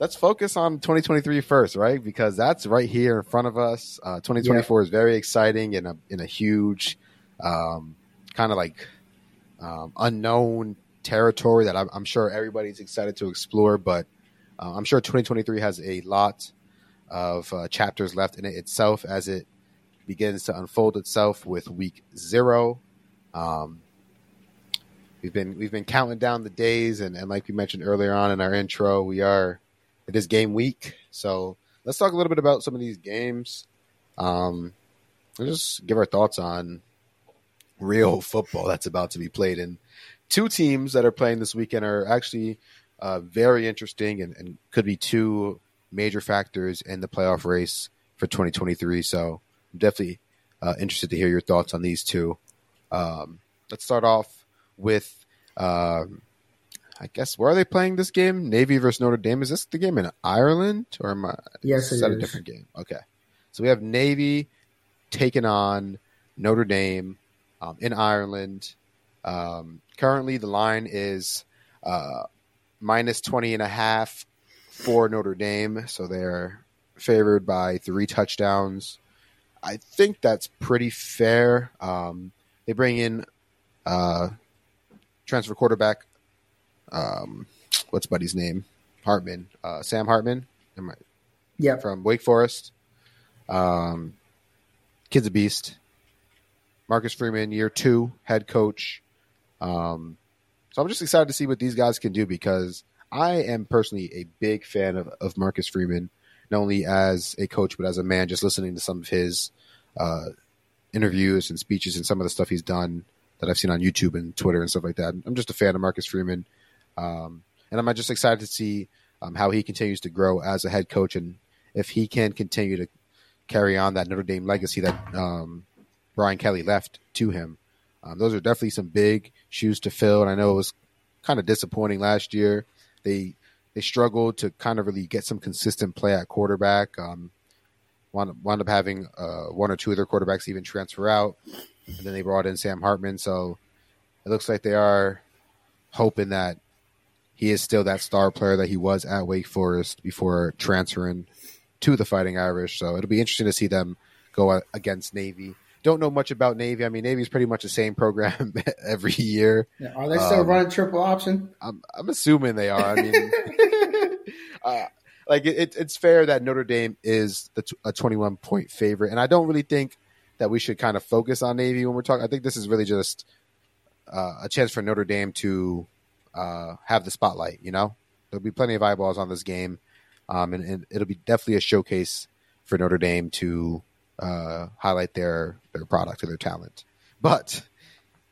let's focus on 2023 first, right? Because that's right here in front of us. Uh, 2024 is very exciting in a in a huge, um, kind of like um, unknown territory that I'm, I'm sure everybody's excited to explore. But uh, I'm sure 2023 has a lot of uh, chapters left in it itself as it begins to unfold itself with week zero. Um, we've been we've been counting down the days, and, and like we mentioned earlier on in our intro, we are it is game week. So let's talk a little bit about some of these games. Um, and just give our thoughts on real football that's about to be played. And two teams that are playing this weekend are actually uh, very interesting and, and could be two major factors in the playoff race for 2023. So I'm definitely uh, interested to hear your thoughts on these two. Um, let's start off with, um, I guess, where are they playing this game? Navy versus Notre Dame. Is this the game in Ireland or am I? Yes, it is that a is. different game? Okay. So we have Navy taking on Notre Dame um, in Ireland. Um, currently, the line is uh, minus 20 and a half for Notre Dame. So they're favored by three touchdowns. I think that's pretty fair. Um, they bring in uh, transfer quarterback. Um, what's Buddy's name? Hartman. Uh, Sam Hartman. Am I, Yeah. from Wake Forest. Um, kid's a beast. Marcus Freeman, year two, head coach. Um, so I'm just excited to see what these guys can do because I am personally a big fan of, of Marcus Freeman, not only as a coach but as a man. Just listening to some of his uh, interviews and speeches and some of the stuff he's done that I've seen on YouTube and Twitter and stuff like that. I'm just a fan of Marcus Freeman, um, and I'm just excited to see um, how he continues to grow as a head coach and if he can continue to carry on that Notre Dame legacy that um, Brian Kelly left to him. Um, those are definitely some big shoes to fill, and I know it was kind of disappointing last year. They they struggled to kind of really get some consistent play at quarterback. Um, wound, wound up having uh, one or two of their quarterbacks even transfer out, and then they brought in Sam Hartman. So it looks like they are hoping that he is still that star player that he was at Wake Forest before transferring to the Fighting Irish. So it'll be interesting to see them go against Navy. Don't know much about Navy. I mean, Navy is pretty much the same program <laughs> every year. Yeah, Are they still Um, running triple option? I'm I'm assuming they are. I mean, <laughs> uh, like it, it's fair that Notre Dame is the t- a 21 point favorite, and I don't really think that we should kind of focus on Navy when we're talking. I think this is really just uh, a chance for Notre Dame to uh, have the spotlight. You know, there'll be plenty of eyeballs on this game, um, and, and it'll be definitely a showcase for Notre Dame to uh, highlight their their product or their talent. But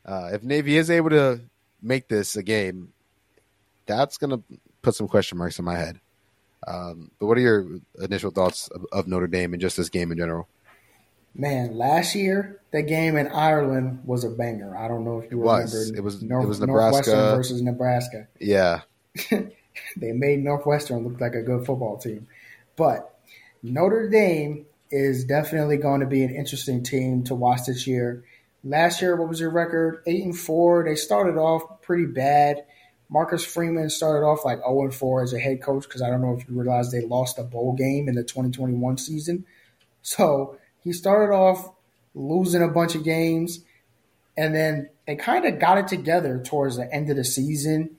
uh, if Navy is able to make this a game, that's going to put some question marks in my head. Um, but what are your initial thoughts of, of Notre Dame and just this game in general? Man, last year the game in Ireland was a banger. I don't know if you It was. remember. It was- it was Northwestern Nebraska. versus Nebraska. Yeah, <laughs> They made Northwestern look like a good football team, but Notre Dame is definitely going to be an interesting team to watch this year. Last year, what was their record? Eight and four. They started off pretty bad. Marcus Freeman started off like 0 and 4 as a head coach because I don't know if you realize they lost a bowl game in the 2021 season. So he started off losing a bunch of games, and then they kind of got it together towards the end of the season.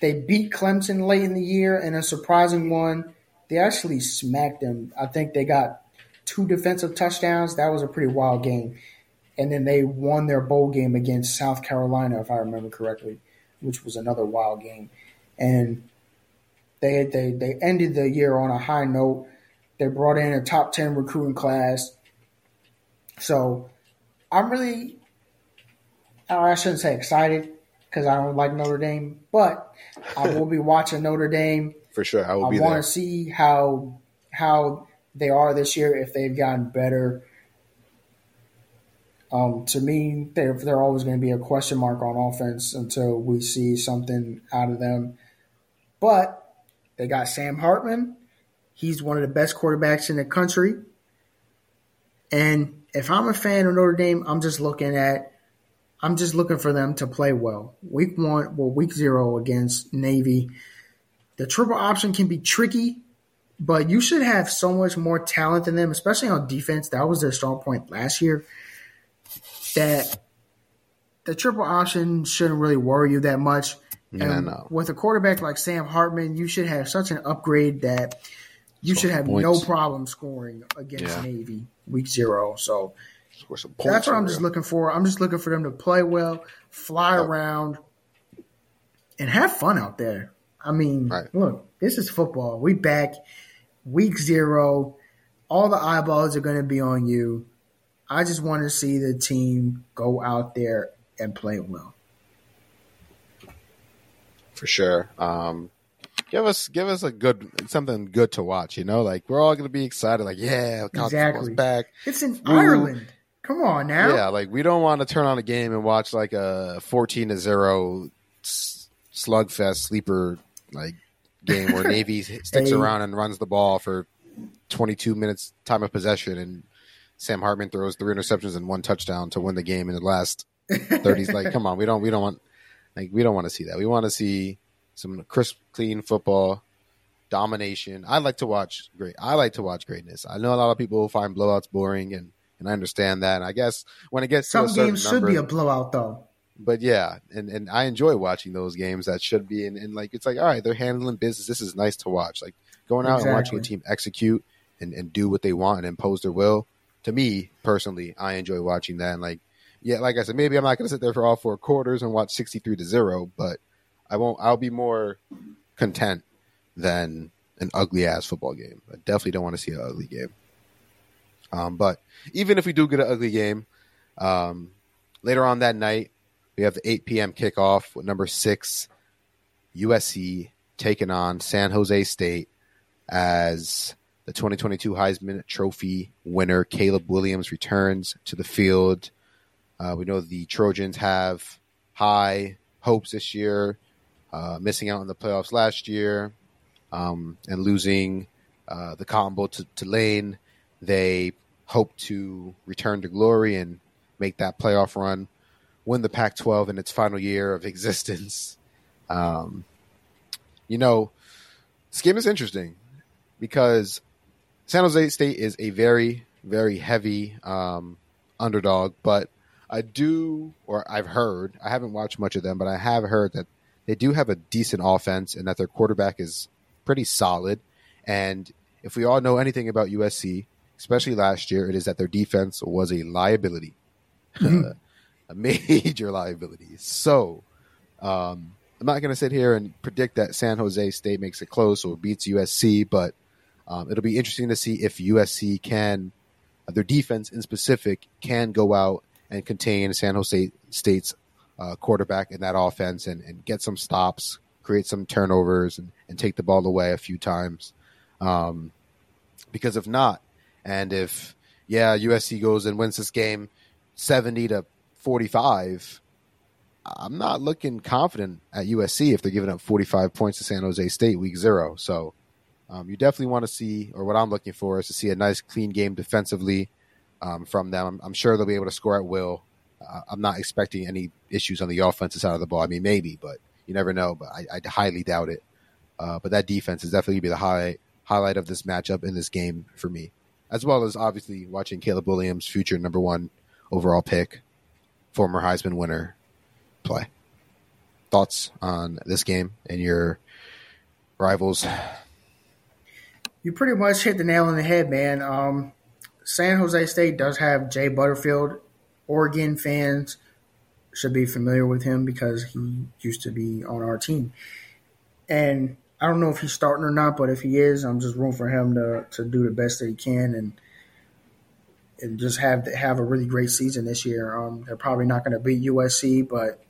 They beat Clemson late in the year in a surprising one. They actually smacked them. I think they got two defensive touchdowns. That was a pretty wild game. And then they won their bowl game against South Carolina, if I remember correctly, which was another wild game. And they they they ended the year on a high note. They brought in a top ten recruiting class. So I'm really oh, I shouldn't say excited because I don't like Notre Dame, but I <laughs> will be watching Notre Dame. for sure. I will I be want to see how how they are this year if they've gotten better. Um, to me, they're they're always going to be a question mark on offense until we see something out of them. But they got Sam Hartman. He's one of the best quarterbacks in the country. And if I'm a fan of Notre Dame, I'm just looking at I'm just looking for them to play well. Week one, well, week zero against Navy. The triple option can be tricky, but you should have so much more talent than them, especially on defense. That was their strong point last year. That the triple option shouldn't really worry you that much. Yeah, and no. with a quarterback like Sam Hartman, you should have such an upgrade that you should have no problem scoring against Yeah. Navy week zero. So that's what I'm just real. looking for. I'm just looking for them to play well, fly Yep. around, and have fun out there. I mean, Right. look, this is football. We back week zero. All the eyeballs are going to be on you. I just want to see the team go out there and play well. for sure. Um, give us give us a good something good to watch. You know, like we're all gonna be excited. Like, yeah, college Exactly. back. It's in Ooh. Ireland. Come on now. Yeah, like we don't want to turn on a game and watch like a fourteen to zero slugfest sleeper like game where Navy <laughs> sticks Hey. around and runs the ball for twenty two minutes time of possession and Sam Hartman throws three interceptions and one touchdown to win the game in the last 30s. like, <laughs> come on, we don't we don't want like we don't want to see that. We want to see some crisp, clean football domination. I like to watch great. I like to watch greatness. I know a lot of people find blowouts boring, and and I understand that. And I guess when it gets some games should be a blowout though. But yeah, and and I enjoy watching those games that should be, and, and like it's like all right, they're handling business. This is nice to watch. Like going out and watching a team execute and and do what they want and impose their will. To me personally, I enjoy watching that. And like yeah, like I said, maybe I'm not going to sit there for all four quarters and watch 63 to zero, but I won't. I'll be more content than an ugly ass football game. I definitely don't want to see an ugly game. Um, but even if we do get an ugly game, um, later on that night, we have the 8 p.m. kickoff with number six USC taking on San Jose State as the 2022 Heisman Trophy winner Caleb Williams returns to the field. Uh, we know the Trojans have high hopes this year, uh, missing out on the playoffs last year um, and losing uh, the Cotton Bowl to Tulane. They hope to return to glory and make that playoff run, win the Pac 12 in its final year of <laughs> existence. Um, you know, this game is interesting because San Jose State is a very, very heavy um, underdog, but I do, or I've heard, I haven't watched much of them, but I have heard that they do have a decent offense and that their quarterback is pretty solid. And if we all know anything about USC, especially last year, it is that their defense was a liability, <laughs> <laughs> a <laughs> major liability. So um, I'm not going to sit here and predict that San Jose State makes it close or beats USC, but um, it'll be interesting to see if USC can, uh, their defense in specific, can go out and contain San Jose State's uh, quarterback in that offense and, and get some stops, create some turnovers, and, and take the ball away a few times. Um, because if not, and if yeah, USC goes and wins this game seventy to forty-five, I'm not looking confident at USC if they're giving up forty-five points to San Jose State week zero. So um, you definitely want to see, or what I'm looking for is to see a nice, clean game defensively um, from them. I'm, I'm sure they'll be able to score at will. Uh, I'm not expecting any issues on the offensive side of the ball. I mean, maybe, but you never know. But I, I highly doubt it. Uh, but that defense is definitely be the highlight highlight of this matchup in this game for me, as well as obviously watching Caleb Williams, future number one overall pick, former Heisman winner, play. Thoughts on this game and your rivals? You pretty much hit the nail on the head, man. Um, San Jose State does have Jay Butterfield. Oregon fans should be familiar with him because he used to be on our team. And I don't know if he's starting or not, but if he is, I'm just rooting for him to, to do the best that he can and and just have have a really great season this year. Um, they're probably not going to beat USC, but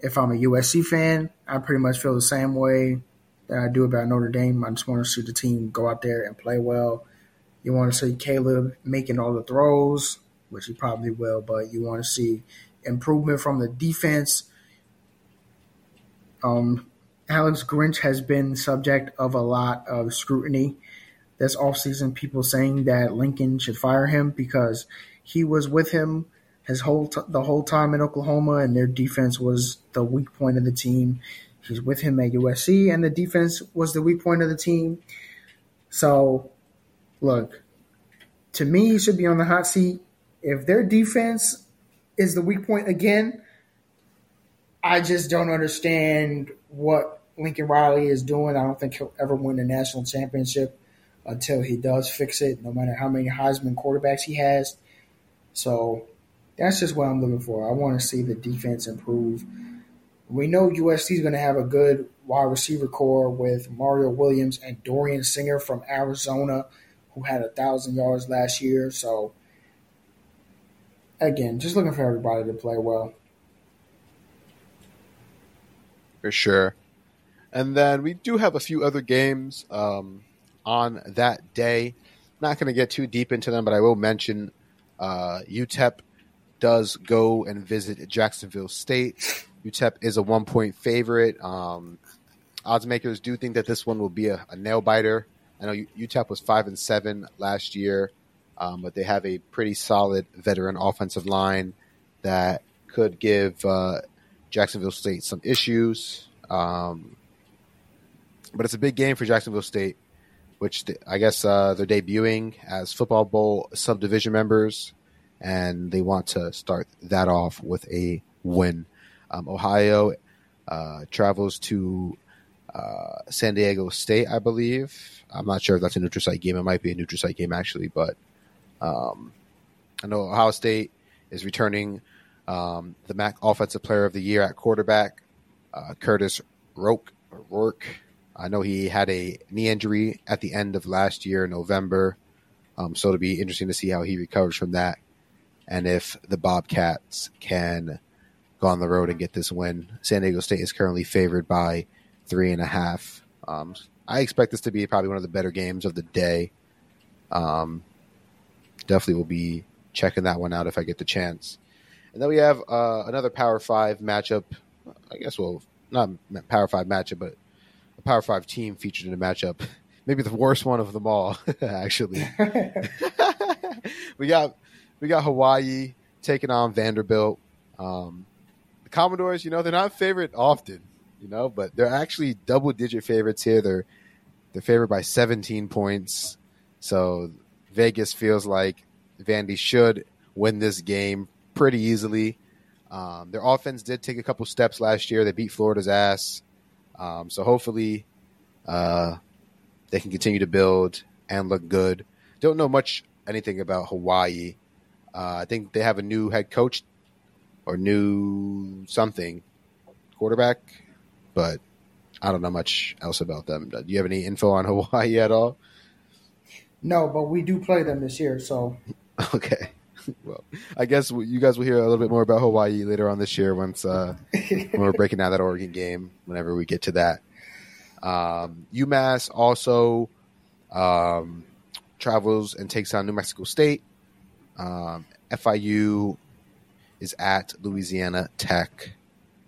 if I'm a USC fan, I pretty much feel the same way that I do about Notre Dame. I just want to see the team go out there and play well. You want to see Caleb making all the throws, which he probably will, but you want to see improvement from the defense. Um, Alex Grinch has been subject of a lot of scrutiny this offseason. People saying that Lincoln should fire him because he was with him his whole t- the whole time in Oklahoma, and their defense was the weak point of the team. He's with him at USC, and the defense was the weak point of the team. So, look, to me, he should be on the hot seat. If their defense is the weak point again, I just don't understand what Lincoln Riley is doing. I don't think he'll ever win a national championship until he does fix it, no matter how many Heisman quarterbacks he has. So that's just what I'm looking for. I want to see the defense improve. We know USC is going to have a good wide receiver corps with Mario Williams and Dorian Singer from Arizona, who had a thousand yards last year. So again, just looking for everybody to play well. for sure. And then we do have a few other games um, on that day. Not going to get too deep into them, but I will mention uh, UTEP does go and visit Jacksonville State. UTEP is a one point favorite. Um, odds makers do think that this one will be a, a nail biter. I know UTEP was five and seven last year. um, but they have a pretty solid veteran offensive line that could give uh, Jacksonville State some issues. Um, but it's a big game for Jacksonville State, which th- I guess uh, they're debuting as Football Bowl subdivision members, and they want to start that off with a win. Um, Ohio uh, travels to uh, San Diego State, I believe. I'm not sure if that's a neutral site game. It might be a neutral site game actually, but um, I know Ohio State is returning um, the MAC Offensive Player of the Year at quarterback, uh, Kurtis Roke. Rourke. I know he had a knee injury at the end of last year, November. Um, so it'll be interesting to see how he recovers from that, and if the Bobcats can go on the road and get this win. San Diego State is currently favored by three and a half. Um, I expect this to be probably one of the better games of the day. Um, definitely will be checking that one out if I get the chance. And then we have uh, another Power Five matchup. I guess well, not Power Five matchup, but a Power Five team featured in a matchup. <laughs> Maybe the worst one of them all, <laughs> actually. <laughs> we got we got Hawaii taking on Vanderbilt. Um, the Commodores, you know, they're not favorite often, you know, but they're actually double digit favorites here. They're they're favored by 17 points. So Vegas feels like Vandy should win this game pretty easily. Um, their offense did take a couple steps last year. They beat Florida's ass. Um, so hopefully uh, they can continue to build and look good. Don't know much anything about Hawaii. Uh, I think they have a new head coach or new something quarterback, but I don't know much else about them. Do you have any info on <laughs> Hawaii at all? No, but we do play them this year, so <laughs> okay. <laughs> Well, I guess you guys will hear a little bit more about Hawaii later on this year once uh, when we're breaking down that Oregon game. Whenever we get to that, um, UMass also um, travels and takes on New Mexico State. Um, FIU is at Louisiana Tech.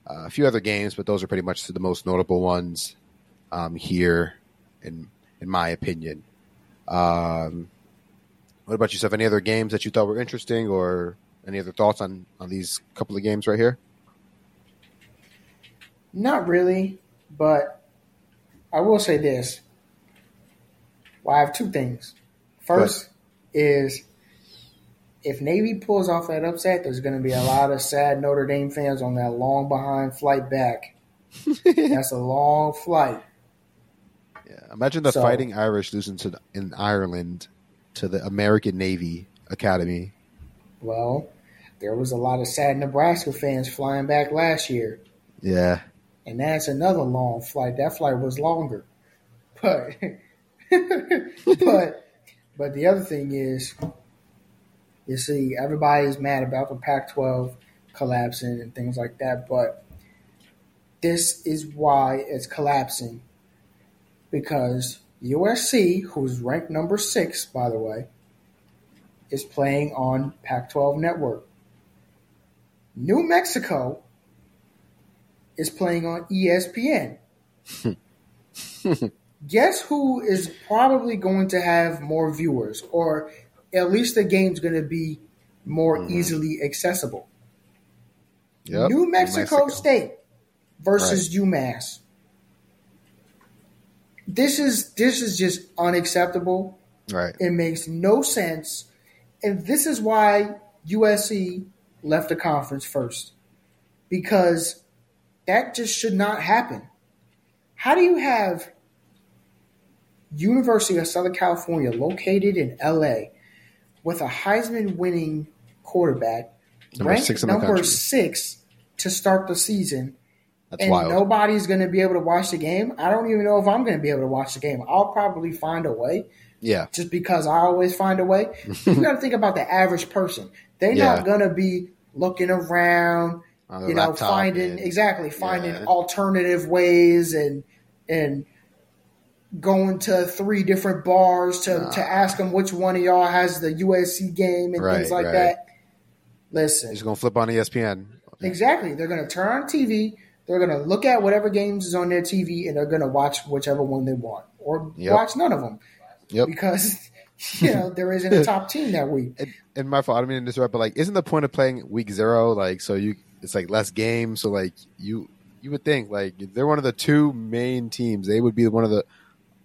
Uh, a few other games, but those are pretty much the most notable ones um, here, in in my opinion. Um, what about yourself? Any other games that you thought were interesting, or any other thoughts on on these couple of games right here? Not really, but I will say this. Well, I have two things. First is if Navy pulls off that upset, there's going to be a lot of sad Notre Dame fans on that long behind flight back. <laughs> That's a long flight. Yeah, imagine the So- Fighting Irish losing to in Ireland to the American Navy Academy. Well, there was a lot of sad Nebraska fans flying back last year, Yeah, and that's another long flight. That flight was longer, but <laughs> but but the other thing is, you see, everybody's mad about the Pac-12 collapsing and things like that, but this is why it's collapsing because USC, who's ranked number six, by the way, is playing on Pac-12 network. New Mexico is playing on ESPN. <laughs> Guess who is probably going to have more viewers, or at least the game's going to be more Mhm. easily accessible? yep. New Mexico, State versus UMass. This is this is just unacceptable. Right. It makes no sense. And this is why USC left the conference first. Because that just should not happen. How do you have University of Southern California located in LA with a Heisman winning quarterback Number ranked six number six to start the season That's and wild. nobody's going to be able to watch the game. I don't even know if I'm going to be able to watch the game. I'll probably find a way yeah. just because I always find a way. <laughs> you got to think about the average person. They're Yeah. not going to be looking around, you know, laptop finding and- exactly finding Yeah. alternative ways and and going to three different bars to Nah. to ask them which one of y'all has the USC game and things like right. that. Listen, He's gonna flip on ESPN. Exactly. They're going to turn on TV. They're going to look at whatever games is on their TV, and they're going to watch whichever one they want, or Yep. watch none of them, Yep. because <laughs> you know there isn't a top <laughs> team that week. And, and my fault. I don't mean to interrupt, but like, isn't the point of playing week zero like so you it's like less games, so like you you would think like they're one of the two main teams. They would be one of the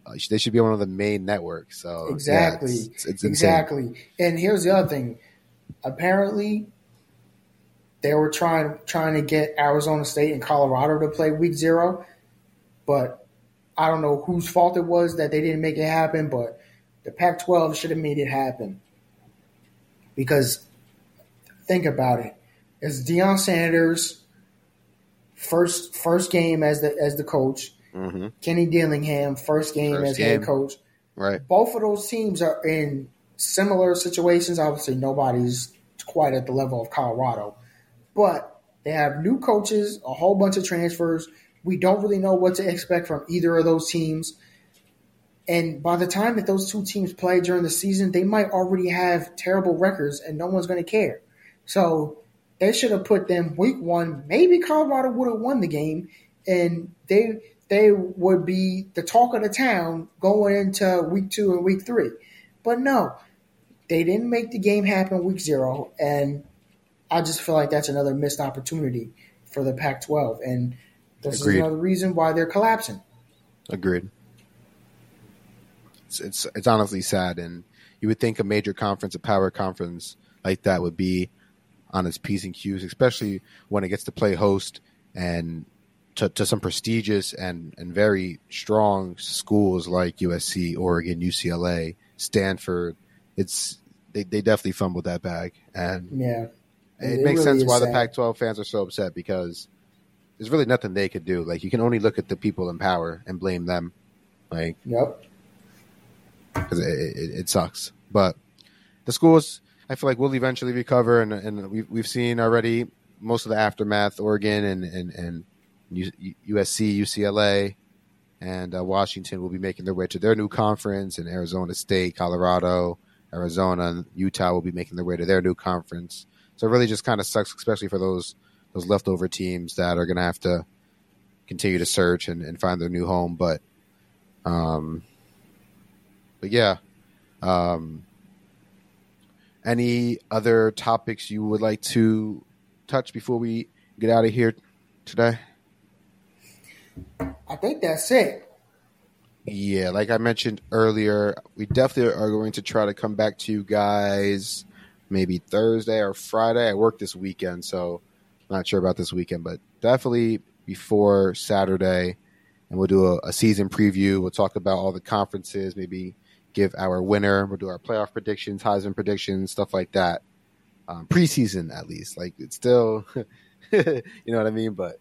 uh, they should be one of the main networks. So yeah, Exactly. it's, it's, it's insane. Exactly. And here's the other thing. Apparently, they were trying trying to get Arizona State and Colorado to play week zero, but I don't know whose fault it was that they didn't make it happen. But the Pac-12 should have made it happen because think about it. It's Deion Sanders' first first game as the as the coach. hmm Kenny Dillingham first game First as head coach Right. both of those teams are in similar situations. Obviously, nobody's quite at the level of Colorado, but they have new coaches, a whole bunch of transfers. We don't really know what to expect from either of those teams. And by the time that those two teams play during the season, they might already have terrible records and no one's going to care. So they should have put them week one. Maybe Colorado would have won the game and they they would be the talk of the town going into week two and week three. But no, they didn't make the game happen week zero. And I just feel like that's another missed opportunity for the Pac 12. And this Agreed. is another reason why they're collapsing. Agreed. It's, it's it's honestly sad, and you would think a major conference, a power conference like that, would be on its p's and q's, especially when it gets to play host and to, to some prestigious and and very strong schools like USC, Oregon, UCLA, Stanford. It's they, they definitely fumbled that bag, and Yeah. It, It makes really sense why the. Pac-12 fans are so upset because there's really nothing they could do. Like you can only look at the people in power and blame them. Like Yep. because it, it, it sucks. But the schools, I feel like will eventually recover, and and we've we've seen already most of the aftermath. Oregon and and and USC, UCLA, and uh, Washington will be making their way to their new conference, and Arizona State, Colorado, Arizona, and Utah will be making their way to their new conference. So it really just kind of sucks, especially for those those leftover teams that are going to have to continue to search and, and find their new home. But um, but yeah. Um, any other topics you would like to touch before we get out of here today? I think that's it. Yeah, like I mentioned earlier, we definitely are going to try to come back to you guys maybe Thursday or Friday. I work this weekend, so I'm not sure about this weekend, but definitely before Saturday. And we'll do a, a season preview. We'll talk about all the conferences, maybe give our winner. We'll do our playoff predictions, Heisman predictions, stuff like that. Um, preseason, at least. Like it's still, <laughs> you know what I mean? But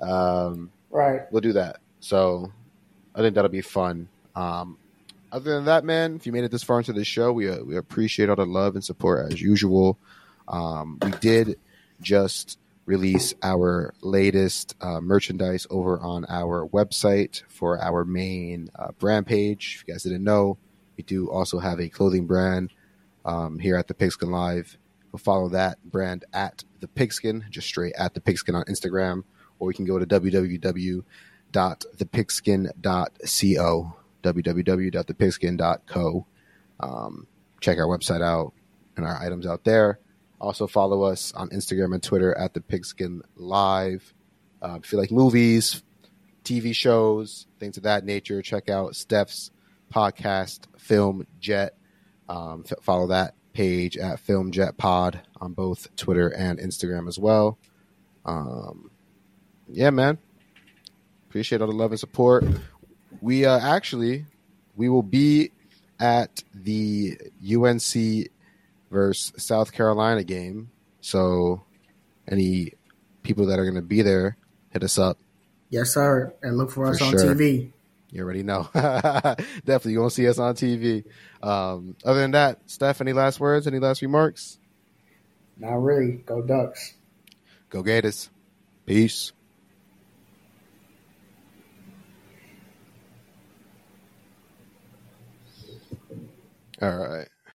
um, Right. we'll do that. So I think that'll be fun. Um, other than that, man, if you made it this far into the show, we uh, we appreciate all the love and support as usual. Um, we did just release our latest uh, merchandise over on our website for our main uh, brand page. If you guys didn't know, we do also have a clothing brand um, here at the Pigskin Live. We'll follow that brand at the Pigskin, just straight at the Pigskin on Instagram, or you can go to www.thepigskin.co, www.thepigskin.co. Um, check our website out and our items out there. Also follow us on Instagram and Twitter at the Pigskin Live. Uh, if you like movies, TV shows, things of that nature, check out Steph's podcast, Film Jet. Um, f- follow that page at Film Jet Pod on both Twitter and Instagram as well. Um, yeah, man. Appreciate all the love and support. We uh, actually we will be at the UNC versus South Carolina game. So, any people that are going to be there, hit us up. Yes, sir. And look for us on sure. TV. You already know. <laughs> Definitely, you won't see us on TV. Um, other than that, Steph, any last words? Any last remarks? Not really. Go Ducks. Go Gators. Peace. All right.